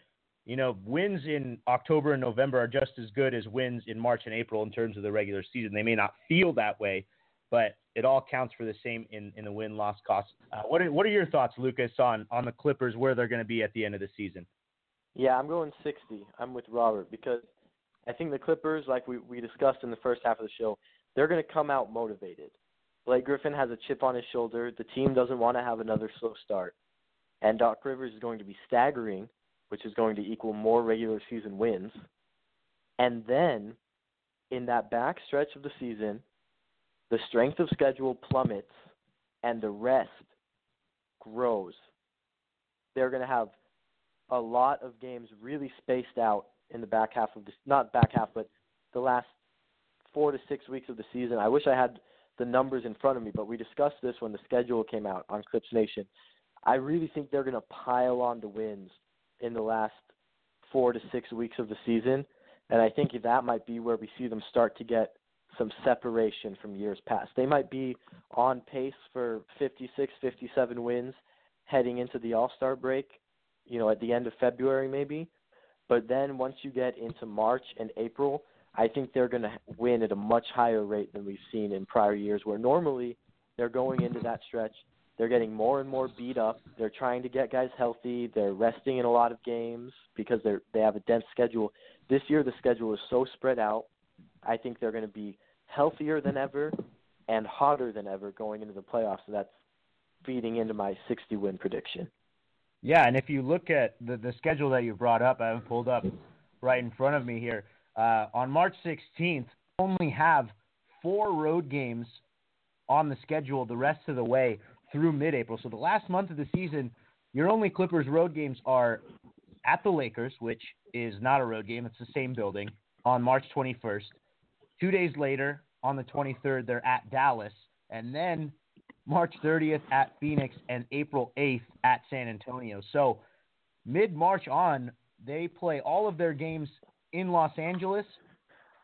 you know, wins in October and November are just as good as wins in March and April in terms of the regular season. They may not feel that way, but it all counts for the same in, in the win loss cost. Uh, what are what are your thoughts, Lucas, on on the Clippers where they're going to be at the end of the season? Yeah, I'm going 60. I'm with Robert because I think the Clippers, like we, we discussed in the first half of the show, they're going to come out motivated. Blake Griffin has a chip on his shoulder. The team doesn't want to have another slow start. And Doc Rivers is going to be staggering, which is going to equal more regular season wins. And then in that back stretch of the season, the strength of schedule plummets and the rest grows. They're going to have a lot of games really spaced out in the back half of the not back half, but the last four to six weeks of the season. I wish I had the numbers in front of me, but we discussed this when the schedule came out on Clips Nation. I really think they're going to pile on the wins in the last four to six weeks of the season, and I think that might be where we see them start to get some separation from years past. They might be on pace for 56, 57 wins heading into the All-Star break, you know, at the end of February maybe. But then once you get into March and April, I think they're going to win at a much higher rate than we've seen in prior years where normally they're going into that stretch they're getting more and more beat up. They're trying to get guys healthy. They're resting in a lot of games because they're they have a dense schedule. This year the schedule is so spread out. I think they're going to be healthier than ever and hotter than ever going into the playoffs. So that's feeding into my 60 win prediction. Yeah, and if you look at the the schedule that you brought up, I have pulled up right in front of me here. Uh, on March 16th, only have four road games on the schedule the rest of the way through mid-April. So the last month of the season, your only Clippers road games are at the Lakers, which is not a road game; it's the same building on March 21st. Two days later, on the 23rd, they're at Dallas, and then March 30th at Phoenix and April 8th at San Antonio. So mid March on, they play all of their games in Los Angeles,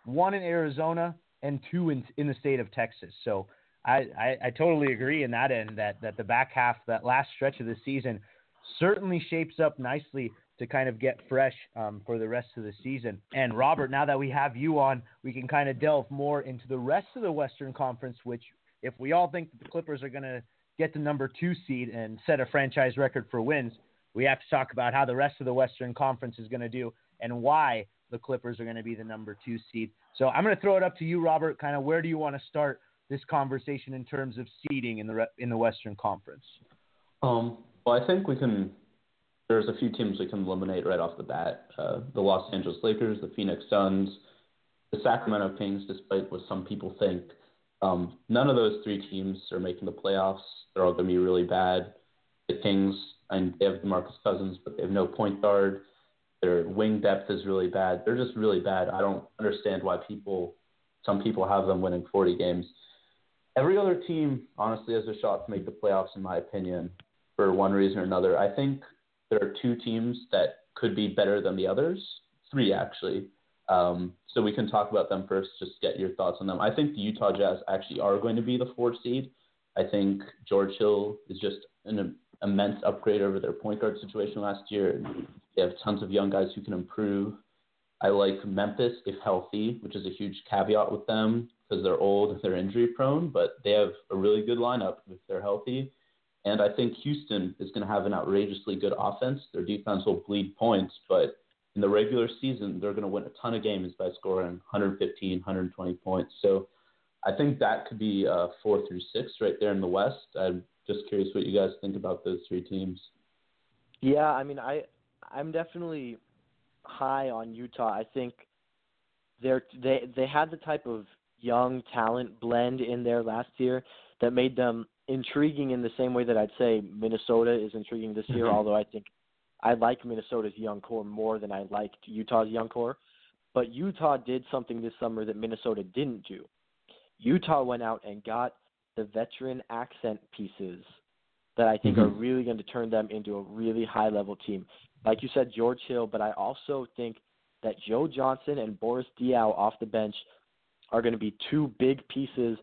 one in Arizona, and two in, in the state of Texas. So I, I, totally agree in that end that, that the back half, that last stretch of the season, certainly shapes up nicely to kind of get fresh um, for the rest of the season. And Robert, now that we have you on, we can kind of delve more into the rest of the Western Conference, which if we all think that the Clippers are going to get the number two seed and set a franchise record for wins, we have to talk about how the rest of the Western Conference is going to do and why the Clippers are going to be the number two seed. So I'm going to throw it up to you, Robert. Kind of where do you want to start this conversation in terms of seeding in the in the Western Conference? Um, well, I think we can. There's a few teams we can eliminate right off the bat: uh, the Los Angeles Lakers, the Phoenix Suns, the Sacramento Kings. Despite what some people think, um, none of those three teams are making the playoffs. They're all going to be really bad. The Kings, and they have DeMarcus Cousins, but they have no point guard. Their wing depth is really bad. They're just really bad. I don't understand why people, some people have them winning 40 games. Every other team, honestly, has a shot to make the playoffs, in my opinion, for one reason or another. I think there are two teams that could be better than the others, three actually. Um, so we can talk about them first, just get your thoughts on them. I think the Utah Jazz actually are going to be the fourth seed. I think George Hill is just an immense upgrade over their point guard situation last year. They have tons of young guys who can improve. I like Memphis if healthy, which is a huge caveat with them because they're old they're injury prone, but they have a really good lineup if they're healthy. And I think Houston is going to have an outrageously good offense. Their defense will bleed points, but in the regular season, they're going to win a ton of games by scoring 115, 120 points. So I think that could be uh, four through six right there in the West. I'm just curious what you guys think about those three teams. Yeah, I mean, I I'm definitely high on Utah. I think they're they they had the type of young talent blend in there last year that made them intriguing in the same way that I'd say Minnesota is intriguing this year. Mm-hmm. Although I think I like Minnesota's young core more than I liked Utah's young core. But Utah did something this summer that Minnesota didn't do. Utah went out and got the veteran accent pieces that I think mm-hmm. are really going to turn them into a really high level team. Like you said, George Hill, but I also think that Joe Johnson and Boris Diaw off the bench are going to be two big pieces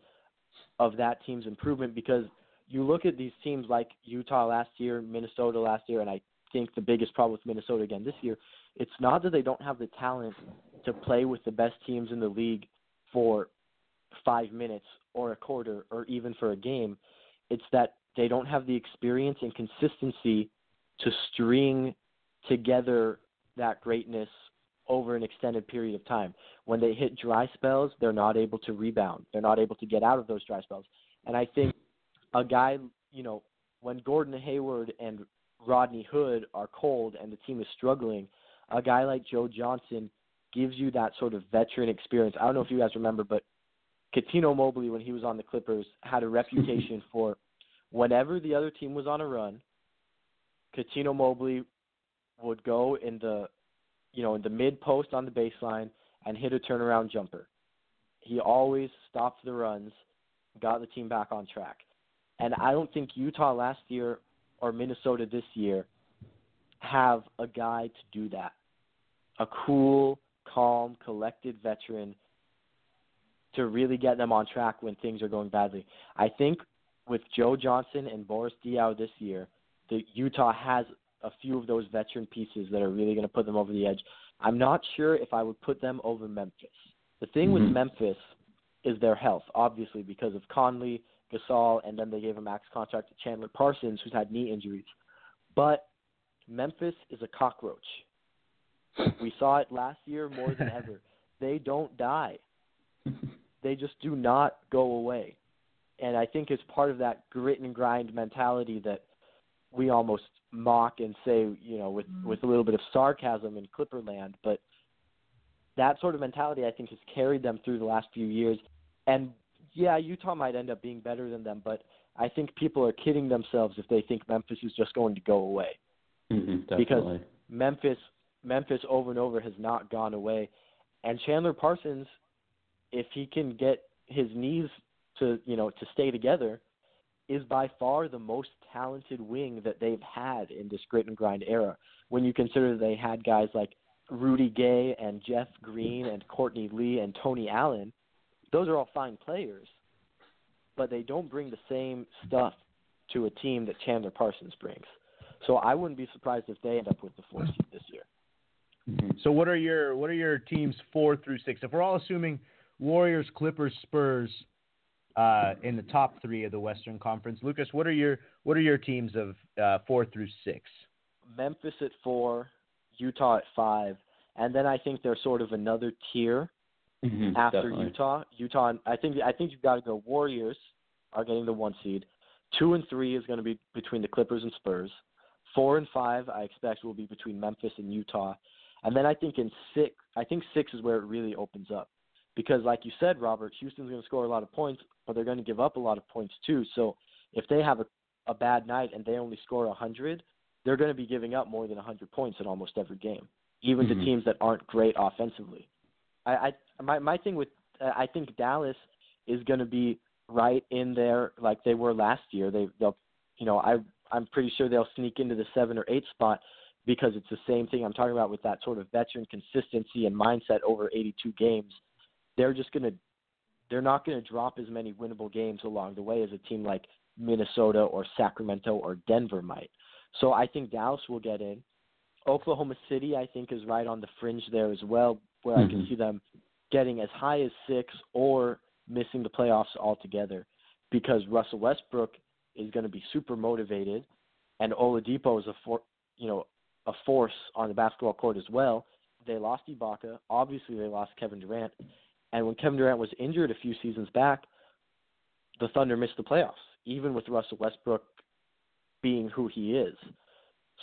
of that team's improvement because you look at these teams like Utah last year, Minnesota last year, and I think the biggest problem with Minnesota again this year, it's not that they don't have the talent to play with the best teams in the league for five minutes or a quarter or even for a game. It's that they don't have the experience and consistency to string together that greatness over an extended period of time. When they hit dry spells, they're not able to rebound. They're not able to get out of those dry spells. And I think a guy, you know, when Gordon Hayward and Rodney Hood are cold and the team is struggling, a guy like Joe Johnson gives you that sort of veteran experience. I don't know if you guys remember, but Cuttino Mobley, when he was on the Clippers, had a reputation for whenever the other team was on a run, Cuttino Mobley would go in the, you know, in the mid post on the baseline and hit a turnaround jumper. He always stopped the runs, got the team back on track. And I don't think Utah last year or Minnesota this year have a guy to do that. A cool, calm, collected veteran to really get them on track when things are going badly. I think with Joe Johnson and Boris Diaw this year, the Utah has a few of those veteran pieces that are really going to put them over the edge. I'm not sure if I would put them over Memphis. The thing mm-hmm. with Memphis is their health, obviously, because of Conley, Gasol, and then they gave a max contract to Chandler Parsons, who's had knee injuries. But Memphis is a cockroach. We saw it last year more than ever. They don't die. they just do not go away. And I think it's part of that grit and grind mentality that we almost mock and say, you know, with with a little bit of sarcasm in Clipperland, but that sort of mentality I think has carried them through the last few years. And yeah, Utah might end up being better than them, but I think people are kidding themselves if they think Memphis is just going to go away. Mm-hmm, because Memphis Memphis over and over has not gone away. And Chandler Parsons, if he can get his knees to you know to stay together, is by far the most talented wing that they've had in this grit and grind era. When you consider they had guys like Rudy Gay and Jeff Green and Courtney Lee and Tony Allen, those are all fine players, but they don't bring the same stuff to a team that Chandler Parsons brings. So I wouldn't be surprised if they end up with the four seed this year. Mm-hmm. So what are your what are your teams four through six? If we're all assuming Warriors, Clippers, Spurs uh, in the top three of the Western Conference, Lucas, what are your what are your teams of uh, four through six? Memphis at four, Utah at five, and then I think there's sort of another tier mm-hmm, after definitely. Utah. Utah, I think I think you've got to go. Warriors are getting the one seed. Two and three is going to be between the Clippers and Spurs. Four and five, I expect, will be between Memphis and Utah. And then I think in six, I think six is where it really opens up, because like you said, Robert, Houston's going to score a lot of points, but they're going to give up a lot of points too. So if they have a, a bad night and they only score hundred, they're going to be giving up more than hundred points in almost every game, even Mhm. to teams that aren't great offensively. I, I my my thing with uh, I think Dallas is going to be right in there like they were last year. They they'll you know I I'm pretty sure they'll sneak into the seven or eight spot because it's the same thing I'm talking about with that sort of veteran consistency and mindset over 82 games. They're just going to they're not going to drop as many winnable games along the way as a team like Minnesota or Sacramento or Denver might. So I think Dallas will get in. Oklahoma City, I think, is right on the fringe there as well, where I can Mhm. see them getting as high as six or missing the playoffs altogether, because Russell Westbrook is going to be super motivated, and Oladipo is a for, you know a force on the basketball court as well. They lost Ibaka, obviously they lost Kevin Durant, and when Kevin Durant was injured a few seasons back, the Thunder missed the playoffs, even with Russell Westbrook being who he is.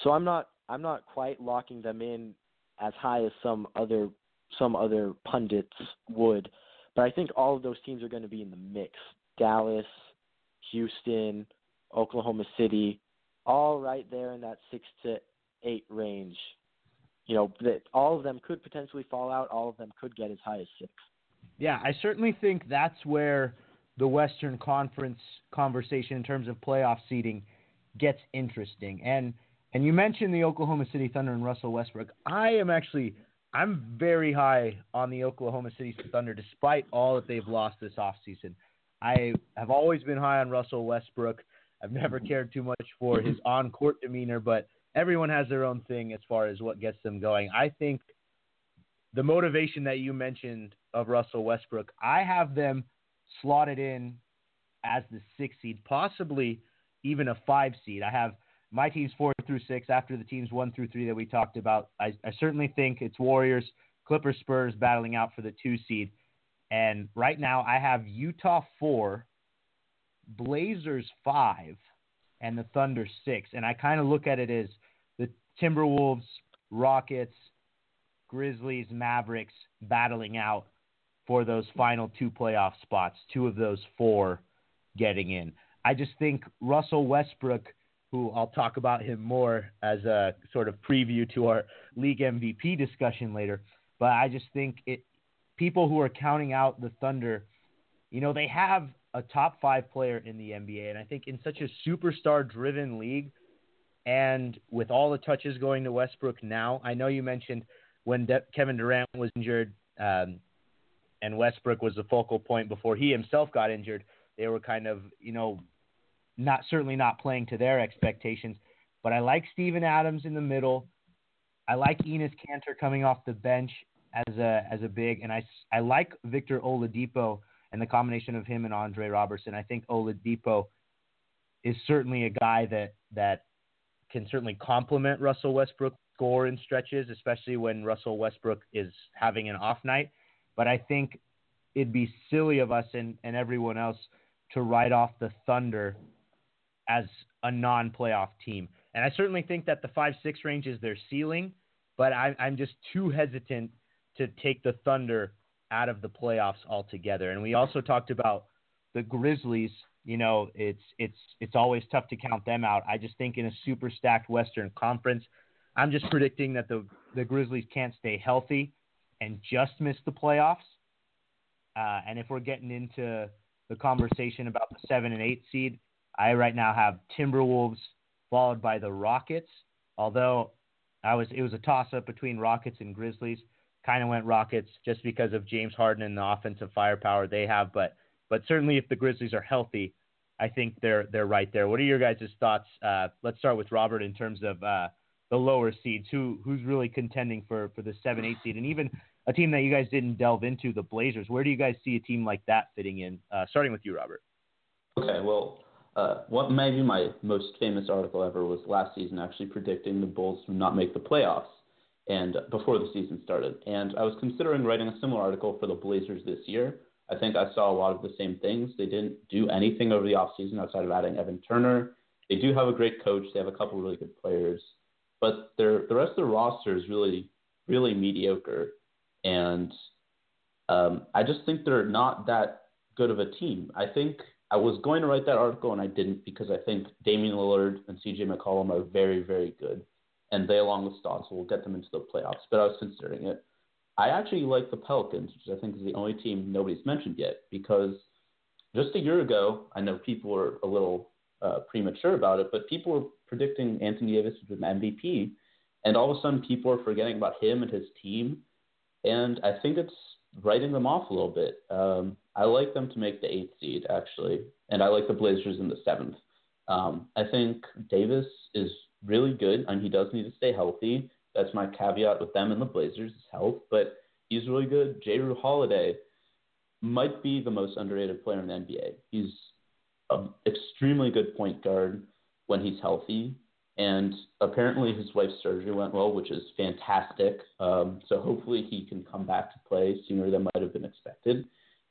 So I'm not I'm not quite locking them in as high as some other some other pundits would, but I think all of those teams are going to be in the mix. Dallas, Houston, Oklahoma City, all right there in that 6 to 8 range. You know, that all of them could potentially fall out, all of them could get as high as 6. Yeah, I certainly think that's where the Western Conference conversation in terms of playoff seeding gets interesting. And and you mentioned the Oklahoma City Thunder and Russell Westbrook. I am actually I'm very high on the Oklahoma City Thunder despite all that they've lost this offseason. I have always been high on Russell Westbrook. I've never cared too much for mm-hmm. his on-court demeanor, but everyone has their own thing as far as what gets them going. I think the motivation that you mentioned of Russell Westbrook, I have them slotted in as the six seed, possibly even a five seed. I have my teams four through six after the teams one through three that we talked about. I, I certainly think it's Warriors, Clippers, Spurs battling out for the two seed. And right now I have Utah four, Blazers five, and the Thunder six. And I kind of look at it as the Timberwolves, Rockets, Grizzlies, Mavericks battling out for those final two playoff spots, two of those four getting in. I just think Russell Westbrook, who I'll talk about him more as a sort of preview to our league MVP discussion later, but I just think it people who are counting out the Thunder, you know, they have a top 5 player in the NBA and I think in such a superstar driven league and with all the touches going to Westbrook now, I know you mentioned when De- Kevin Durant was injured um, and Westbrook was the focal point before he himself got injured, they were kind of, you know, not certainly not playing to their expectations. But I like Steven Adams in the middle. I like Enes Kanter coming off the bench as a as a big, and I, I like Victor Oladipo and the combination of him and Andre Robertson. I think Oladipo is certainly a guy that that can certainly complement Russell Westbrook score in stretches, especially when Russell Westbrook is having an off night. But I think it'd be silly of us and, and everyone else to write off the Thunder as a non-playoff team. And I certainly think that the five six range is their ceiling, but I, I'm just too hesitant to take the Thunder out of the playoffs altogether. And we also talked about the Grizzlies. You know, it's it's it's always tough to count them out. I just think in a super stacked Western Conference, I'm just predicting that the the Grizzlies can't stay healthy and just missed the playoffs. Uh, and if we're getting into the conversation about the seven and eight seed, I right now have Timberwolves followed by the Rockets. Although I was it was a toss up between Rockets and Grizzlies. Kind of went Rockets just because of James Harden and the offensive firepower they have, but but certainly if the Grizzlies are healthy, I think they're they're right there. What are your guys' thoughts? Uh, let's start with Robert in terms of uh, the lower seeds. Who who's really contending for for the seven eight seed, and even a team that you guys didn't delve into, the Blazers. Where do you guys see a team like that fitting in? Uh, starting with you, Robert. Okay, well, uh, what maybe my most famous article ever was last season, actually predicting the Bulls would not make the playoffs, and before the season started. And I was considering writing a similar article for the Blazers this year. I think I saw a lot of the same things. They didn't do anything over the offseason outside of adding Evan Turner. They do have a great coach. They have a couple really good players, but their the rest of the roster is really really mediocre. And um, I just think they're not that good of a team. I think I was going to write that article and I didn't because I think Damian Lillard and CJ McCollum are very, very good. And they, along with Stotts, will get them into the playoffs. But I was considering it. I actually like the Pelicans, which I think is the only team nobody's mentioned yet because just a year ago, I know people were a little uh, premature about it, but people were predicting Anthony Davis was an MVP. And all of a sudden, people are forgetting about him and his team and I think it's writing them off a little bit. Um, I like them to make the eighth seed actually, and I like the Blazers in the seventh. Um, I think Davis is really good, and he does need to stay healthy. That's my caveat with them and the Blazers is health, but he's really good. Jrue Holiday might be the most underrated player in the NBA. He's an extremely good point guard when he's healthy. And apparently his wife's surgery went well, which is fantastic. Um, so hopefully he can come back to play sooner than might have been expected.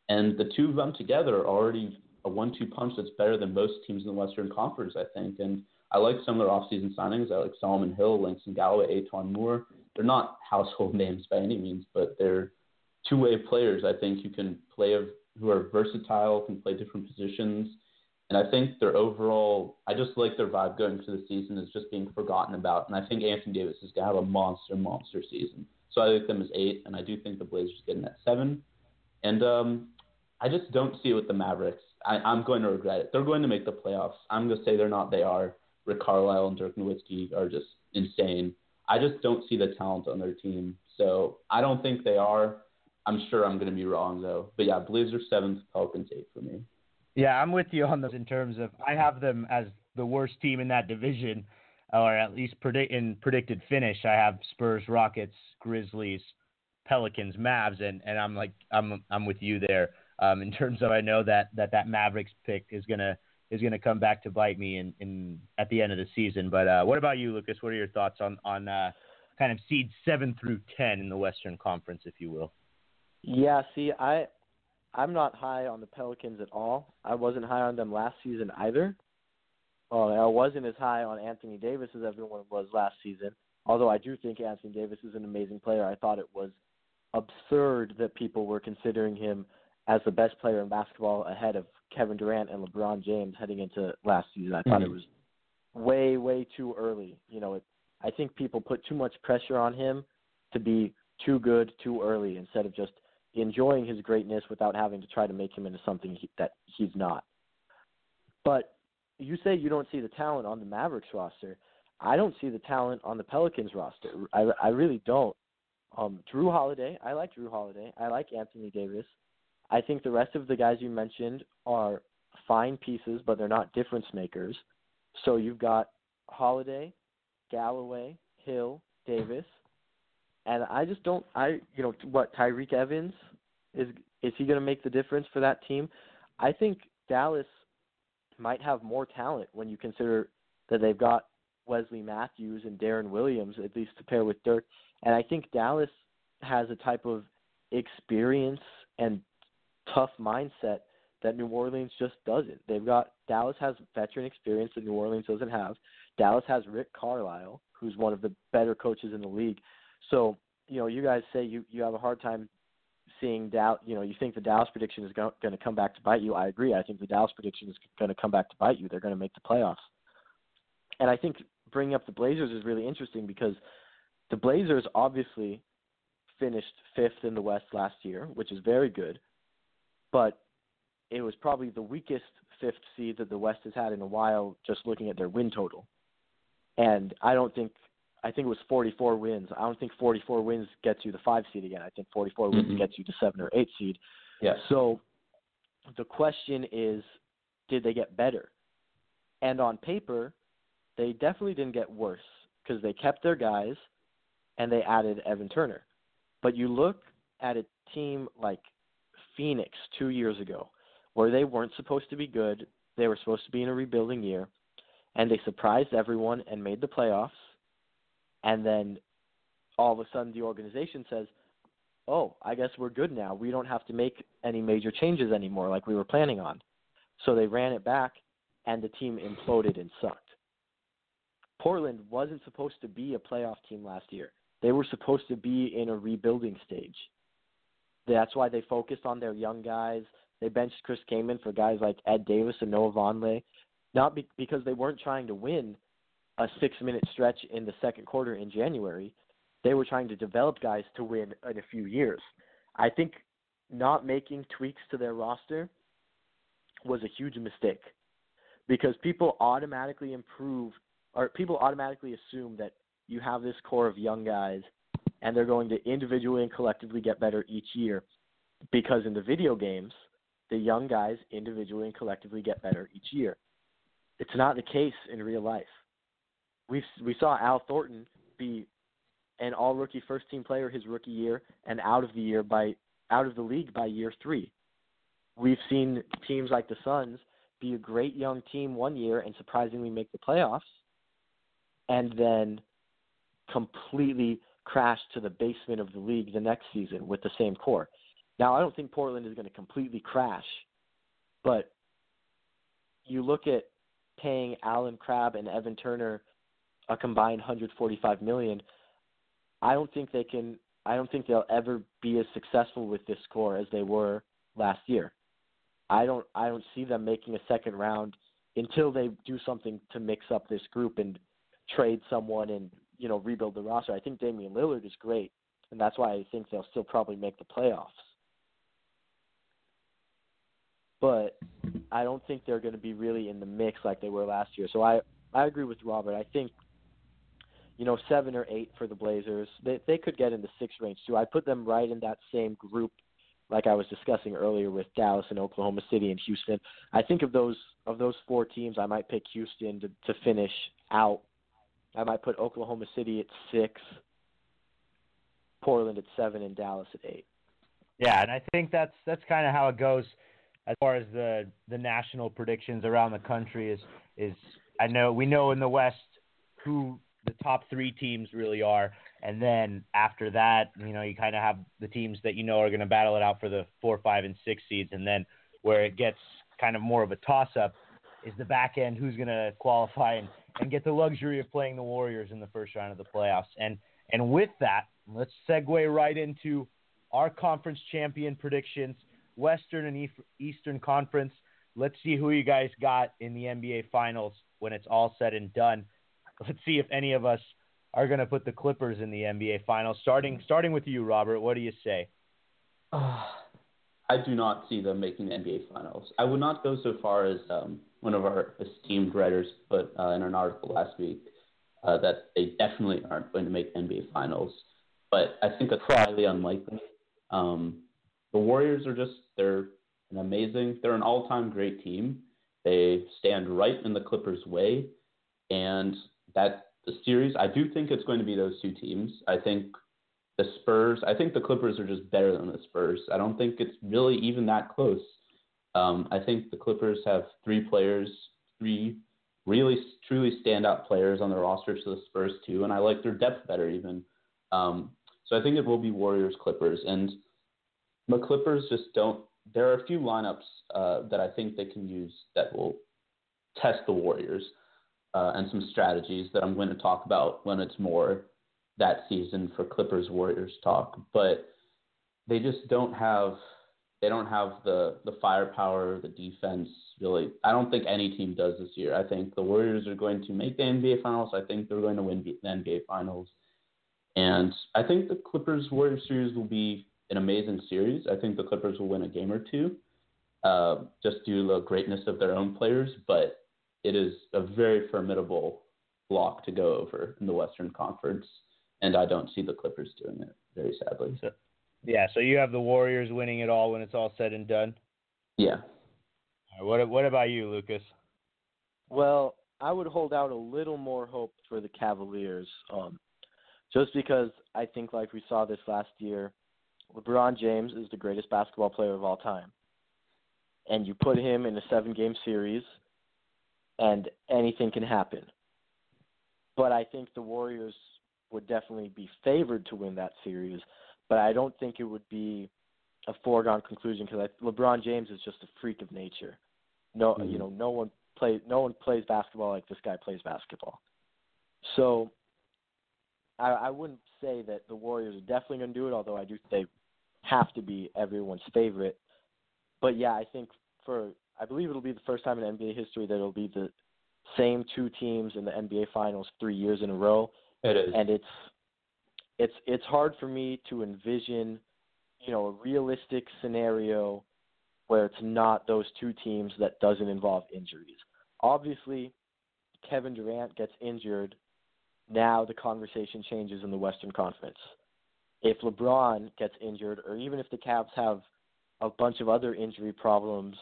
And the two of them together are already a one-two punch that's better than most teams in the Western Conference, I think. And I like some of their offseason signings. I like Solomon Hill, Langston Galloway, E'Twaun Moore. They're not household names by any means, but they're two-way players. I think you can play who are versatile, can play different positions and I think their overall, I just like their vibe going through the season is just being forgotten about. And I think Anthony Davis is going to have a monster, monster season. So I like them as eight, and I do think the Blazers getting at seven. And um, I just don't see it with the Mavericks. I, I'm going to regret it. They're going to make the playoffs. I'm going to say they're not. They are. Rick Carlisle and Dirk Nowitzki are just insane. I just don't see the talent on their team. So I don't think they are. I'm sure I'm going to be wrong, though. But yeah, Blazers seventh, Pelicans eight for me. Yeah, I'm with you on those in terms of I have them as the worst team in that division, or at least predict in predicted finish. I have Spurs, Rockets, Grizzlies, Pelicans, Mavs, and, and I'm like I'm I'm with you there. Um, in terms of I know that that that Mavericks pick is gonna is gonna come back to bite me in, in at the end of the season. But uh, what about you, Lucas? What are your thoughts on on uh, kind of seed seven through ten in the Western Conference, if you will? Yeah, see, I I'm not high on the Pelicans at all. I wasn't high on them last season either. Uh, I wasn't as high on Anthony Davis as everyone was last season. Although I do think Anthony Davis is an amazing player, I thought it was absurd that people were considering him as the best player in basketball ahead of Kevin Durant and LeBron James heading into last season. I thought mm-hmm. it was way, way too early. You know, it, I think people put too much pressure on him to be too good too early instead of just enjoying his greatness without having to try to make him into something he, that he's not. But you say you don't see the talent on the Mavericks roster. I don't see the talent on the Pelicans roster. I, I really don't. Um, Jrue Holiday, I like Jrue Holiday. I like Anthony Davis. I think the rest of the guys you mentioned are fine pieces, but they're not difference makers. So you've got Holiday, Galloway, Hill, Davis, and I just don't. I you know what Tyreke Evans is is he going to make the difference for that team? I think Dallas might have more talent when you consider that they've got Wesley Matthews and Deron Williams at least to pair with Dirk, and I think Dallas has a type of experience and tough mindset that New Orleans just doesn't. They've got Dallas has veteran experience that New Orleans doesn't have. Dallas has Rick Carlisle, who's one of the better coaches in the league. So, you know, you guys say you you have a hard time seeing doubt. You know, you think the Dallas prediction is going to come back to bite you. I agree. I think the Dallas prediction is going to come back to bite you. They're going to make the playoffs. And I think bringing up the Blazers is really interesting because the Blazers obviously finished fifth in the West last year, which is very good. But it was probably the weakest fifth seed that the West has had in a while, just looking at their win total. And I don't think I think it was 44 wins. I don't think 44 wins gets you the five seed again. I think 44 mm-hmm. wins gets you the seven or eight seed. Yeah. So the question is, did they get better? And on paper, they definitely didn't get worse because they kept their guys and they added Evan Turner. But you look at a team like Phoenix two years ago, where they weren't supposed to be good. They were supposed to be in a rebuilding year, and they surprised everyone and made the playoffs. And then all of a sudden, the organization says, "Oh, I guess we're good now. We don't have to make any major changes anymore, like we were planning on." So they ran it back, and the team imploded and sucked. Portland wasn't supposed to be a playoff team last year. They were supposed to be in a rebuilding stage. That's why they focused on their young guys. They benched Chris Kaman for guys like Ed Davis and Noah Vonleh, not be- because they weren't trying to win a six-minute stretch in the second quarter in January. They were trying to develop guys to win in a few years. I think not making tweaks to their roster was a huge mistake because people automatically improve or people automatically assume that you have this core of young guys and they're going to individually and collectively get better each year because in the video games the young guys individually and collectively get better each year it's not the case in real life we we saw Al Thornton be an all rookie first team player his rookie year and out of the year by out of the league by year 3 we've seen teams like the Suns be a great young team one year and surprisingly make the playoffs and then completely crash to the basement of the league the next season with the same core. Now, I don't think Portland is going to completely crash, but you look at paying Allen Crabbe and Evan Turner a combined 145 million. I don't think they can. I don't think they'll ever be as successful with this core as they were last year. I don't. I don't see them making a second round until they do something to mix up this group and trade someone and you know rebuild the roster. I think Damian Lillard is great, and that's why I think they'll still probably make the playoffs. But I don't think they're going to be really in the mix like they were last year. So I I agree with Robert. I think you know seven or eight for the Blazers. They they could get in the six range too. I put them right in that same group like I was discussing earlier with Dallas and Oklahoma City and Houston. I think of those of those four teams, I might pick Houston to to finish out I might put Oklahoma City at six, Portland at seven, and Dallas at eight. Yeah, and I think that's that's kind of how it goes as far as the the national predictions around the country is is I know we know in the West who the top three teams really are, and then after that, you know, you kind of have the teams that you know are going to battle it out for the four, five, and six seeds, and then where it gets kind of more of a toss up is the back end who's going to qualify and and get the luxury of playing the Warriors in the first round of the playoffs. And and with that, let's segue right into our conference champion predictions, Western and Eastern Conference. Let's see who you guys got in the NBA Finals when it's all said and done. Let's see if any of us are going to put the Clippers in the NBA Finals. Starting starting with you, Robert. What do you say? Uh, I do not see them making the NBA Finals. I would not go so far as um, one of our esteemed writers put uh, in an article last week uh, that they definitely aren't going to make NBA Finals. But I think that's highly unlikely. Um, the Warriors are just they're an amazing, they're an all-time great team. They stand right in the Clippers' way, and that the series, I do think it's going to be those two teams. I think the Spurs, I think the Clippers are just better than the Spurs. I don't think it's really even that close. Um, I think the Clippers have three players, three really truly standout players on their roster to the Spurs too, and I like their depth better even. Um, so I think it will be Warriors Clippers, and the Clippers just don't there are a few lineups uh, that I think they can use that will test the Warriors uh, and some strategies that I'm going to talk about when it's more that season for Clippers Warriors talk. But they just don't have they don't have the the firepower, the defense. Really, I don't think any team does this year. I think the Warriors are going to make the NBA Finals. I think they're going to win the NBA Finals, and I think the Clippers Warriors series will be an amazing series. I think the Clippers will win a game or two, uh, just due to the greatness of their own players. But it is a very formidable block to go over in the Western Conference, and I don't see the Clippers doing it. Very sadly. So, yeah, so you have the Warriors winning it all when it's all said and done. Yeah. what What about you, Lucas? Well, I would hold out a little more hope for the Cavaliers, um, just because I think, like we saw this last year, LeBron James is the greatest basketball player of all time, and you put him in a seven-game series and anything can happen. But I think the Warriors would definitely be favored to win that series, but I don't think it would be a foregone conclusion because LeBron James is just a freak of nature. No, mm-hmm. you know, no one plays no one plays basketball like this guy plays basketball. So I, I wouldn't say that the Warriors are definitely going to do it, although I do they have to be everyone's favorite. But yeah, I think for I believe it'll be the first time in NBA history that it'll be the same two teams in the NBA Finals three years in a row. It is, and it's it's it's hard for me to envision, you know, a realistic scenario where it's not those two teams that doesn't involve injuries. Obviously, Kevin Durant gets injured, now the conversation changes in the Western Conference. If LeBron gets injured, or even if the Cavs have a bunch of other injury problems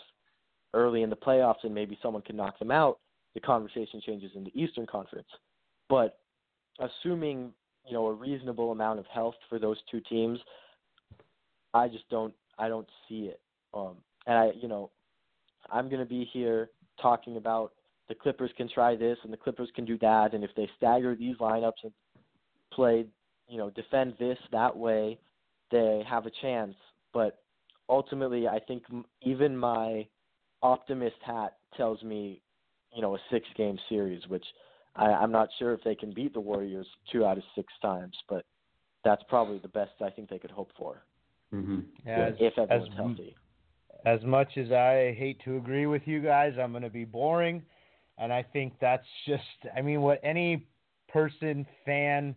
early in the playoffs and maybe someone can knock them out, the conversation changes in the Eastern Conference. But assuming you know a reasonable amount of health for those two teams, I just don't I don't see it. Um, and I you know I'm going to be here talking about the Clippers can try this and the Clippers can do that, and if they stagger these lineups and play you know defend this that way, they have a chance. But ultimately, I think even my optimist hat tells me, you know, a six game series, which I, I'm not sure if they can beat the Warriors two out of six times, but that's probably the best I think they could hope for. Mm-hmm. As, if everyone's as, healthy. As much as I hate to agree with you guys, I'm going to be boring, and I think that's just, I mean, what any person, fan,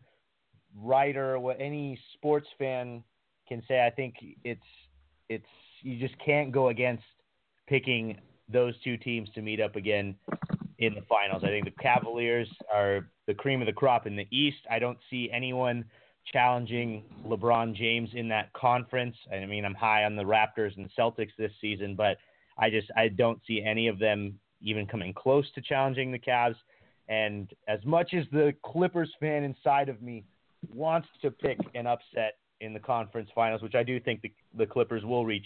writer, what any sports fan can say. I think it's it's you just can't go against picking those two teams to meet up again in the finals. I think the Cavaliers are the cream of the crop in the East. I don't see anyone challenging LeBron James in that conference. I mean, I'm high on the Raptors and Celtics this season, but I just I don't see any of them even coming close to challenging the Cavs. And as much as the Clippers fan inside of me wants to pick an upset in the conference finals, which I do think the, the Clippers will reach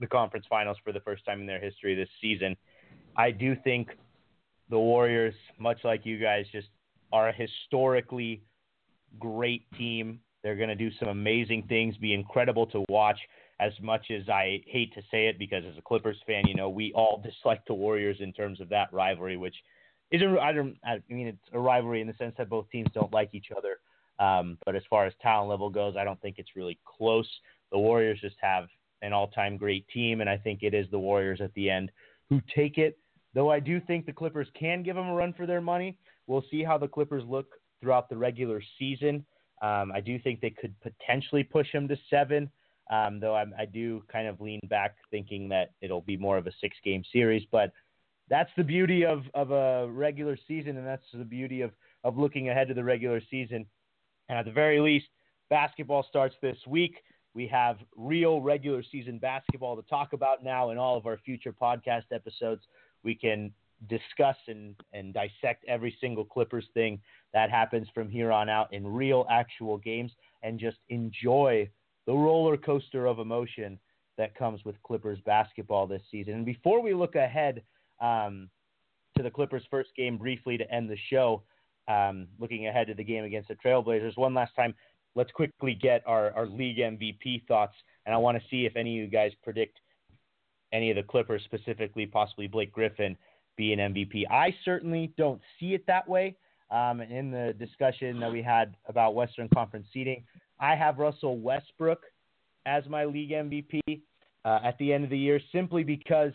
the conference finals for the first time in their history this season. I do think the Warriors, much like you guys, just are a historically great team. They're going to do some amazing things, be incredible to watch. As much as I hate to say it, because as a Clippers fan, you know we all dislike the Warriors in terms of that rivalry, which is a I don't I mean it's a rivalry in the sense that both teams don't like each other. Um, but as far as talent level goes, I don't think it's really close. The Warriors just have an all-time great team, and I think it is the Warriors at the end who take it. Though I do think the Clippers can give them a run for their money. We'll see how the Clippers look throughout the regular season. Um, I do think they could potentially push them to seven, um, though I, I do kind of lean back thinking that it'll be more of a six-game series. But that's the beauty of, of a regular season, and that's the beauty of, of looking ahead to the regular season. And at the very least, basketball starts this week. We have real regular season basketball to talk about now in all of our future podcast episodes. We can discuss and, and dissect every single Clippers thing that happens from here on out in real, actual games and just enjoy the roller coaster of emotion that comes with Clippers basketball this season. And before we look ahead um, to the Clippers' first game briefly to end the show, um, looking ahead to the game against the Trailblazers, one last time, let's quickly get our, our league MVP thoughts. And I want to see if any of you guys predict any of the Clippers, specifically possibly Blake Griffin, be an MVP. I certainly don't see it that way. Um, in the discussion that we had about Western Conference seeding, I have Russell Westbrook as my league MVP uh, at the end of the year simply because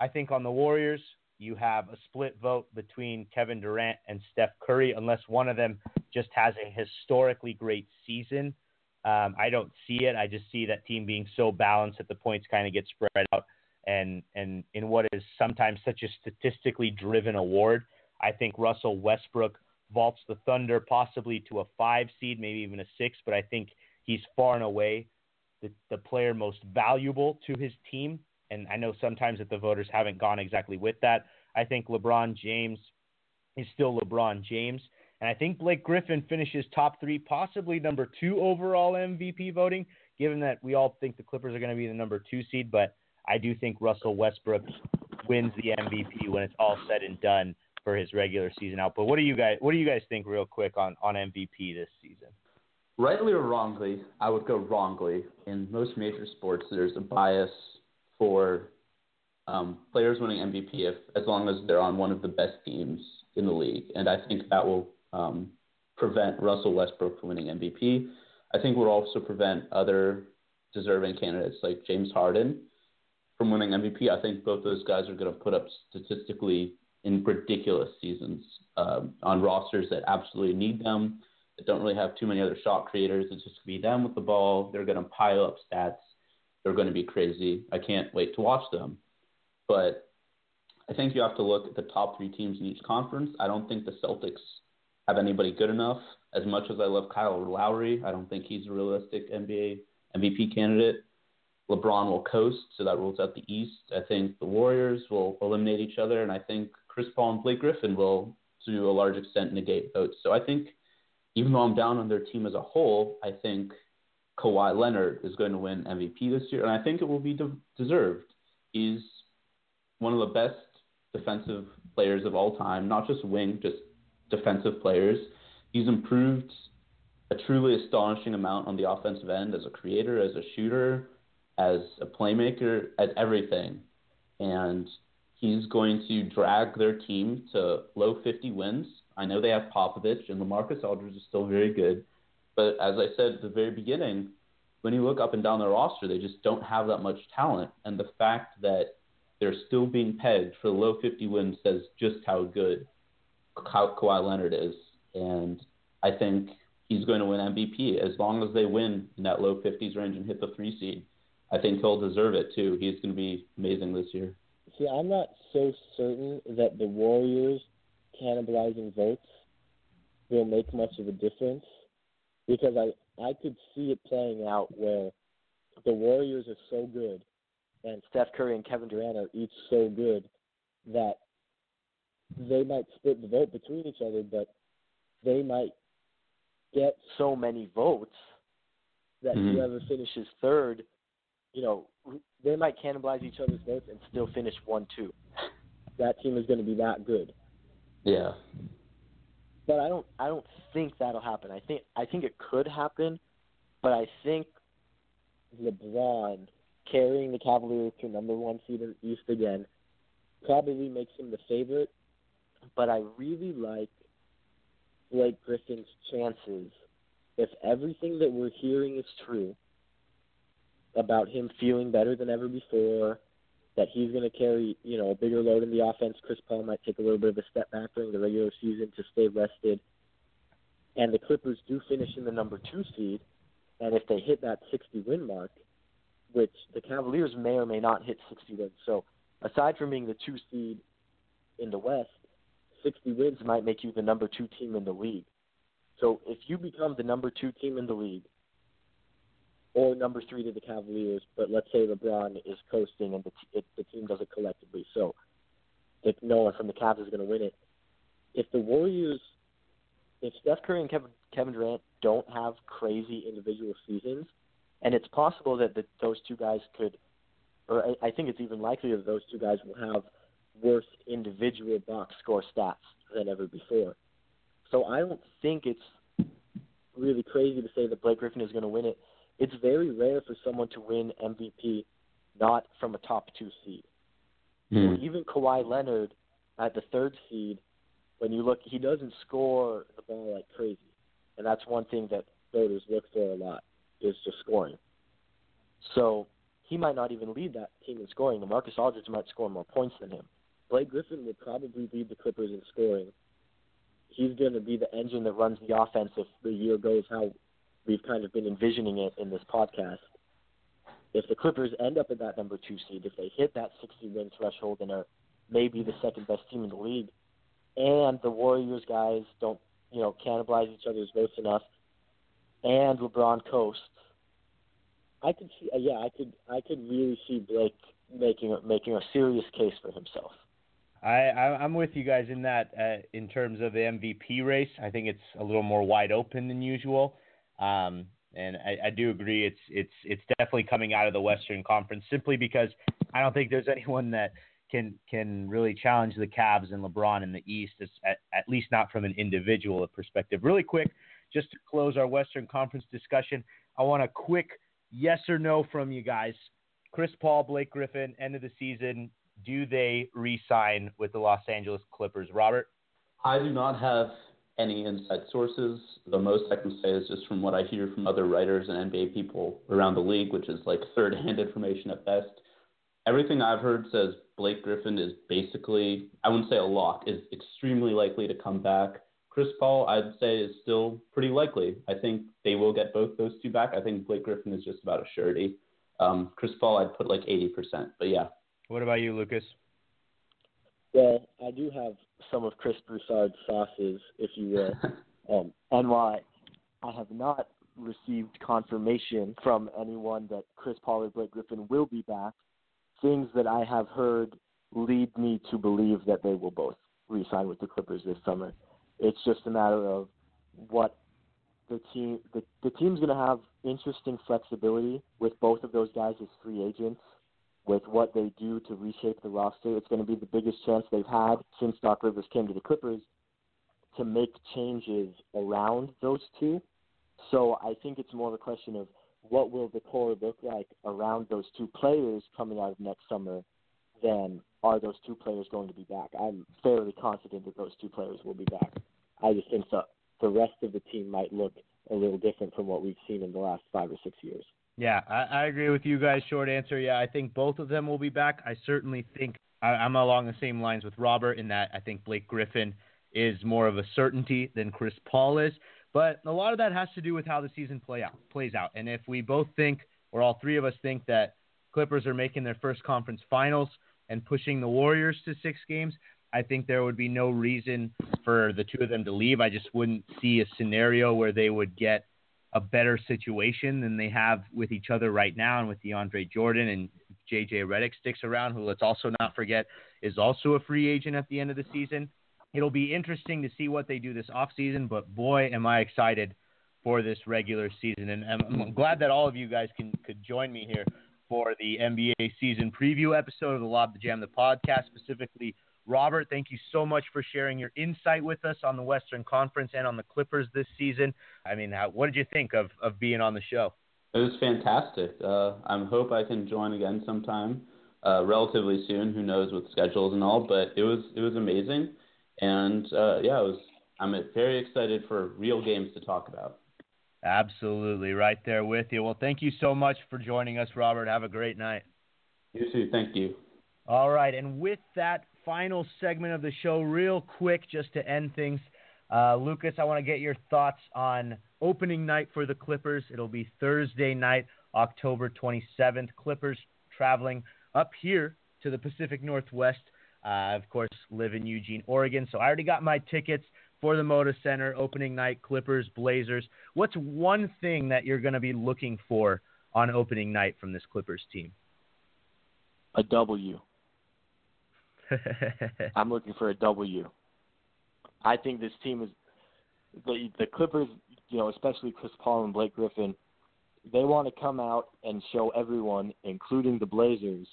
I think on the Warriors, you have a split vote between Kevin Durant and Steph Curry, unless one of them just has a historically great season. Um, I don't see it. I just see that team being so balanced that the points kind of get spread out. And, and in what is sometimes such a statistically driven award, I think Russell Westbrook vaults the Thunder possibly to a five seed, maybe even a six, but I think he's far and away the, the player most valuable to his team and I know sometimes that the voters haven't gone exactly with that. I think LeBron James is still LeBron James. And I think Blake Griffin finishes top three, possibly number two overall MVP voting, given that we all think the Clippers are going to be the number two seed. But I do think Russell Westbrook wins the MVP when it's all said and done for his regular season output. What do you guys What do you guys think, real quick, on on MVP this season? Rightly or wrongly, I would go wrongly. In most major sports, there's a bias for um, players winning MVP if as long as they're on one of the best teams in the league, and I think that will um, prevent Russell Westbrook from winning MVP. I think will also prevent other deserving candidates like James Harden from winning MVP. I think both those guys are going to put up statistically in ridiculous seasons um, on rosters that absolutely need them, that don't really have too many other shot creators. It's just going to be them with the ball. They're going to pile up stats they're going to be crazy. I can't wait to watch them. But I think you have to look at the top three teams in each conference. I don't think the Celtics have anybody good enough. As much as I love Kyle Lowry, I don't think he's a realistic NBA MVP candidate. LeBron will coast, so that rules out the East. I think the Warriors will eliminate each other, and I think Chris Paul and Blake Griffin will, to a large extent, negate votes. So I think, even though I'm down on their team as a whole, I think Kawhi Leonard is going to win MVP this year, and I think it will be de- deserved. He's one of the best defensive players of all time, not just wing, just defensive players. He's improved a truly astonishing amount on the offensive end as a creator, as a shooter, as a playmaker, as everything. And he's going to drag their team to low 50 wins. I know they have Popovich, and LaMarcus Aldridge is still very good but as I said at the very beginning, when you look up and down the roster, they just don't have that much talent. And the fact that they're still being pegged for the low 50 wins says just how good Ka- Kawhi Leonard is. And I think he's going to win MVP as long as they win in that low 50s range and hit the three seed. I think he'll deserve it too. He's going to be amazing this year. See, I'm not so certain that the Warriors cannibalizing votes will make much of a difference because I I could see it playing out where the Warriors are so good and Steph Curry and Kevin Durant are each so good that they might split the vote between each other, but they might get so many votes that mm-hmm. whoever finishes third, you know, they might cannibalize each other's votes and still finish one two. That team is going to be that good. Yeah but I don't I don't think that'll happen. I think I think it could happen, but I think LeBron carrying the Cavaliers to number one seed in the East again probably makes him the favorite. But I really like Blake Griffin's chances if everything that we're hearing is true about him feeling better than ever before, that he's going to carry, you know, a bigger load in the offense. Chris Paul might take a little bit of a step back during the regular season to stay rested. And the Clippers do finish in the number two seed, and if they hit that 60 win mark, which the Cavaliers may or may not hit 60 wins. So aside from being the two seed in the West, 60 wins might make you the number two team in the league. So if you become the number two team in the league, or number three to the Cavaliers, but let's say LeBron is coasting and the, t- it, the team does it collectively. So if no one from the Cavs is going to win it, if the Warriors, if Steph Curry and Kevin, Kevin Durant don't have crazy individual seasons, and it's possible that the, those two guys could, or I, I think it's even likely that those two guys will have worse individual box score stats than ever before. So I don't think it's really crazy to say that Blake Griffin is going to win it it's very rare for someone to win MVP not from a top two seed. Mm. So even Kawhi Leonard at the third seed, when you look, he doesn't score the ball like crazy, and that's one thing that voters look for a lot is just scoring. So he might not even lead that team in scoring. Marcus Aldridge might score more points than him. Blake Griffin will probably lead the Clippers in scoring. He's going to be the engine that runs the offense if the year goes how we've kind of been envisioning it in this podcast. If the Clippers end up at that number two seed, if they hit that 60 win threshold and are maybe the second best team in the league, and the Warriors guys don't, you know, cannibalize each other's votes enough, and LeBron coasts, I could see, uh, yeah, I could, I could really see Blake making a, making a serious case for himself. I, I I'm with you guys in that uh, in terms of the MVP race. I think it's a little more wide open than usual. Um, and I, I do agree it's it's it's definitely coming out of the Western Conference simply because I don't think there's anyone that can can really challenge the Cavs and LeBron in the East, at, at least not from an individual perspective. Really quick, just to close our Western Conference discussion, I want a quick yes or no from you guys. Chris Paul, Blake Griffin, end of the season. Do they re-sign with the Los Angeles Clippers? Robert, I do not have any inside sources. The most I can say is just from what I hear from other writers and NBA people around the league, which is like third hand information at best. Everything I've heard says Blake Griffin is basically, I wouldn't say a lock, is extremely likely to come back. Chris Paul, I'd say, is still pretty likely. I think they will get both those two back. I think Blake Griffin is just about a surety. Um, Chris Paul, I'd put like 80%. But yeah. What about you, Lucas? Well, I do have some of Chris Broussard's sauces, if you will. um, and while I, I have not received confirmation from anyone that Chris Paul or Blake Griffin will be back, things that I have heard lead me to believe that they will both re-sign with the Clippers this summer. It's just a matter of what the team the, the team's going to have interesting flexibility with both of those guys as free agents with what they do to reshape the roster. It's going to be the biggest chance they've had since Doc Rivers came to the Clippers to make changes around those two. So I think it's more of a question of what will the core look like around those two players coming out of next summer than are those two players going to be back. I'm fairly confident that those two players will be back. I just think that the rest of the team might look a little different from what we've seen in the last five or six years. Yeah, I, I agree with you guys. Short answer, yeah, I think both of them will be back. I certainly think I, I'm along the same lines with Robert in that I think Blake Griffin is more of a certainty than Chris Paul is. But a lot of that has to do with how the season play out plays out. And if we both think, or all three of us think, that Clippers are making their first conference finals and pushing the Warriors to six games, I think there would be no reason for the two of them to leave. I just wouldn't see a scenario where they would get a better situation than they have with each other right now and with DeAndre Jordan and JJ Redick sticks around, who let's also not forget is also a free agent at the end of the season. It'll be interesting to see what they do this offseason, but boy, am I excited for this regular season. And I'm glad that all of you guys can could join me here for the NBA season preview episode of the Lob the Jam the podcast, specifically Robert, thank you so much for sharing your insight with us on the Western Conference and on the Clippers this season. I mean, how, what did you think of, of being on the show? It was fantastic. Uh, I hope I can join again sometime, uh, relatively soon. Who knows with schedules and all, but it was it was amazing, and uh, yeah, it was. I'm very excited for real games to talk about. Absolutely, right there with you. Well, thank you so much for joining us, Robert. Have a great night. You too. Thank you. All right, and with that, final segment of the show, real quick, just to end things. Uh, Lucas, I want to get your thoughts on opening night for the Clippers. It'll be Thursday night, October 27th. Clippers traveling up here to the Pacific Northwest. Uh, of course, live in Eugene, Oregon. So I already got my tickets for the Moda Center opening night. Clippers, Blazers. What's one thing that you're going to be looking for on opening night from this Clippers team? A W. I'm looking for a W. I think this team is the the Clippers, you know, especially Chris Paul and Blake Griffin. They want to come out and show everyone, including the Blazers,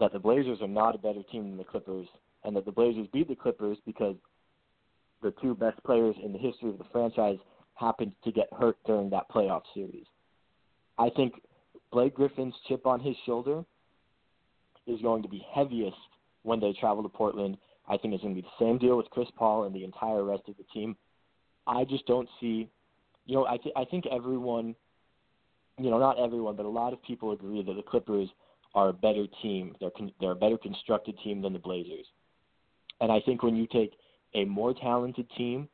that the Blazers are not a better team than the Clippers, and that the Blazers beat the Clippers because the two best players in the history of the franchise happened to get hurt during that playoff series. I think Blake Griffin's chip on his shoulder is going to be heaviest when they travel to Portland. I think it's going to be the same deal with Chris Paul and the entire rest of the team. I just don't see, you know, I th- I think everyone, you know, not everyone, but a lot of people agree that the Clippers are a better team. They're con- they're a better constructed team than the Blazers. And I think when you take a more talented team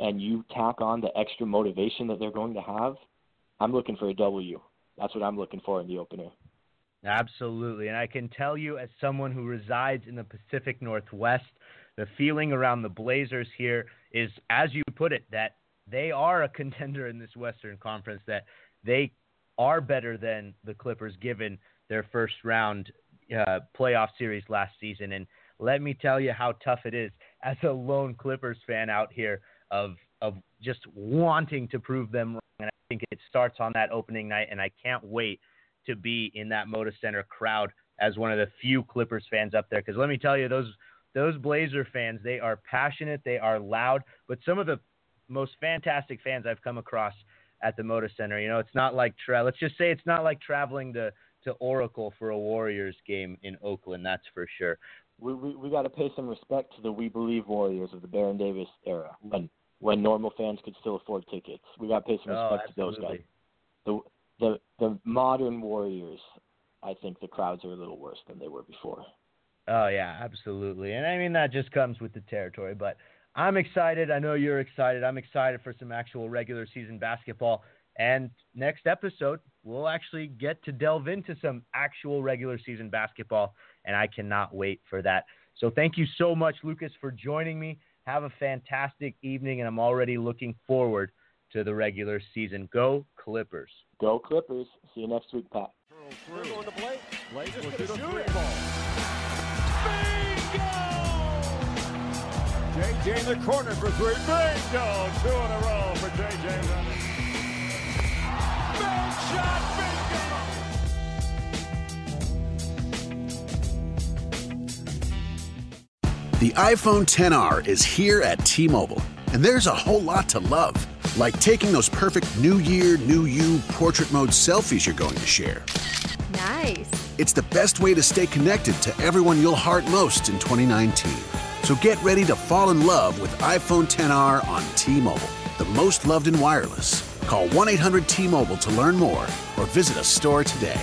and you tack on the extra motivation that they're going to have, I'm looking for a W. That's what I'm looking for in the opener. Absolutely. And I can tell you, as someone who resides in the Pacific Northwest, the feeling around the Blazers here is, as you put it, that they are a contender in this Western Conference, that they are better than the Clippers given their first round uh, playoff series last season. And let me tell you how tough it is as a lone Clippers fan out here of of just wanting to prove them wrong. And I think it starts on that opening night, and I can't wait to be in that Moda Center crowd as one of the few Clippers fans up there. Because let me tell you, those those Blazer fans, they are passionate, they are loud, but some of the most fantastic fans I've come across at the Moda Center. You know, it's not like tra- let's just say it's not like traveling to to Oracle for a Warriors game in Oakland. That's for sure. We we, we got to pay some respect to the We Believe Warriors of the Baron Davis era when when normal fans could still afford tickets. We got to pay some Oh, respect to those guys. The the the modern Warriors, I think the crowds are a little worse than they were before. Oh yeah, absolutely. And I mean that just comes with the territory, but I'm excited. I know you're excited. I'm excited for some actual regular season basketball. And next episode, we'll actually get to delve into some actual regular season basketball, and I cannot wait for that. So thank you so much, Lucas, for joining me. Have a fantastic evening, and I'm already looking forward to the regular season. Go Clippers. Go Clippers. See you next week, Pat. Going to Blake. Blake will shoot a three ball. JJ in the corner for three. Bingo! Two in a row for JJ. Big shot, bingo! The iPhone XR is here at T Mobile, and there's a whole lot to love. Like taking those perfect New Year, New You portrait mode selfies you're going to share. Nice. It's the best way to stay connected to everyone you'll heart most in 2019. So get ready to fall in love with iPhone XR on T Mobile, the most loved in wireless. Call 1 800 T Mobile to learn more or visit a store today.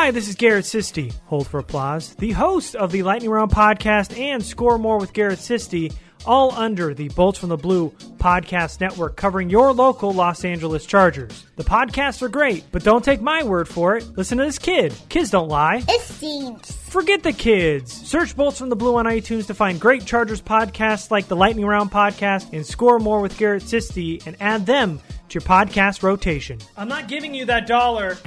Hi, this is Garrett Sisti, hold for applause, the host of the Lightning Round podcast and Score More with Garrett Sisti, all under the Bolts from the Blue podcast network covering your local Los Angeles Chargers. The podcasts are great, but don't take my word for it. Listen to this kid. Kids don't lie. It seems. Forget the kids. Search Bolts from the Blue on iTunes to find great Chargers podcasts like the Lightning Round podcast and Score More with Garrett Sisti and add them to your podcast rotation. I'm not giving you that dollar.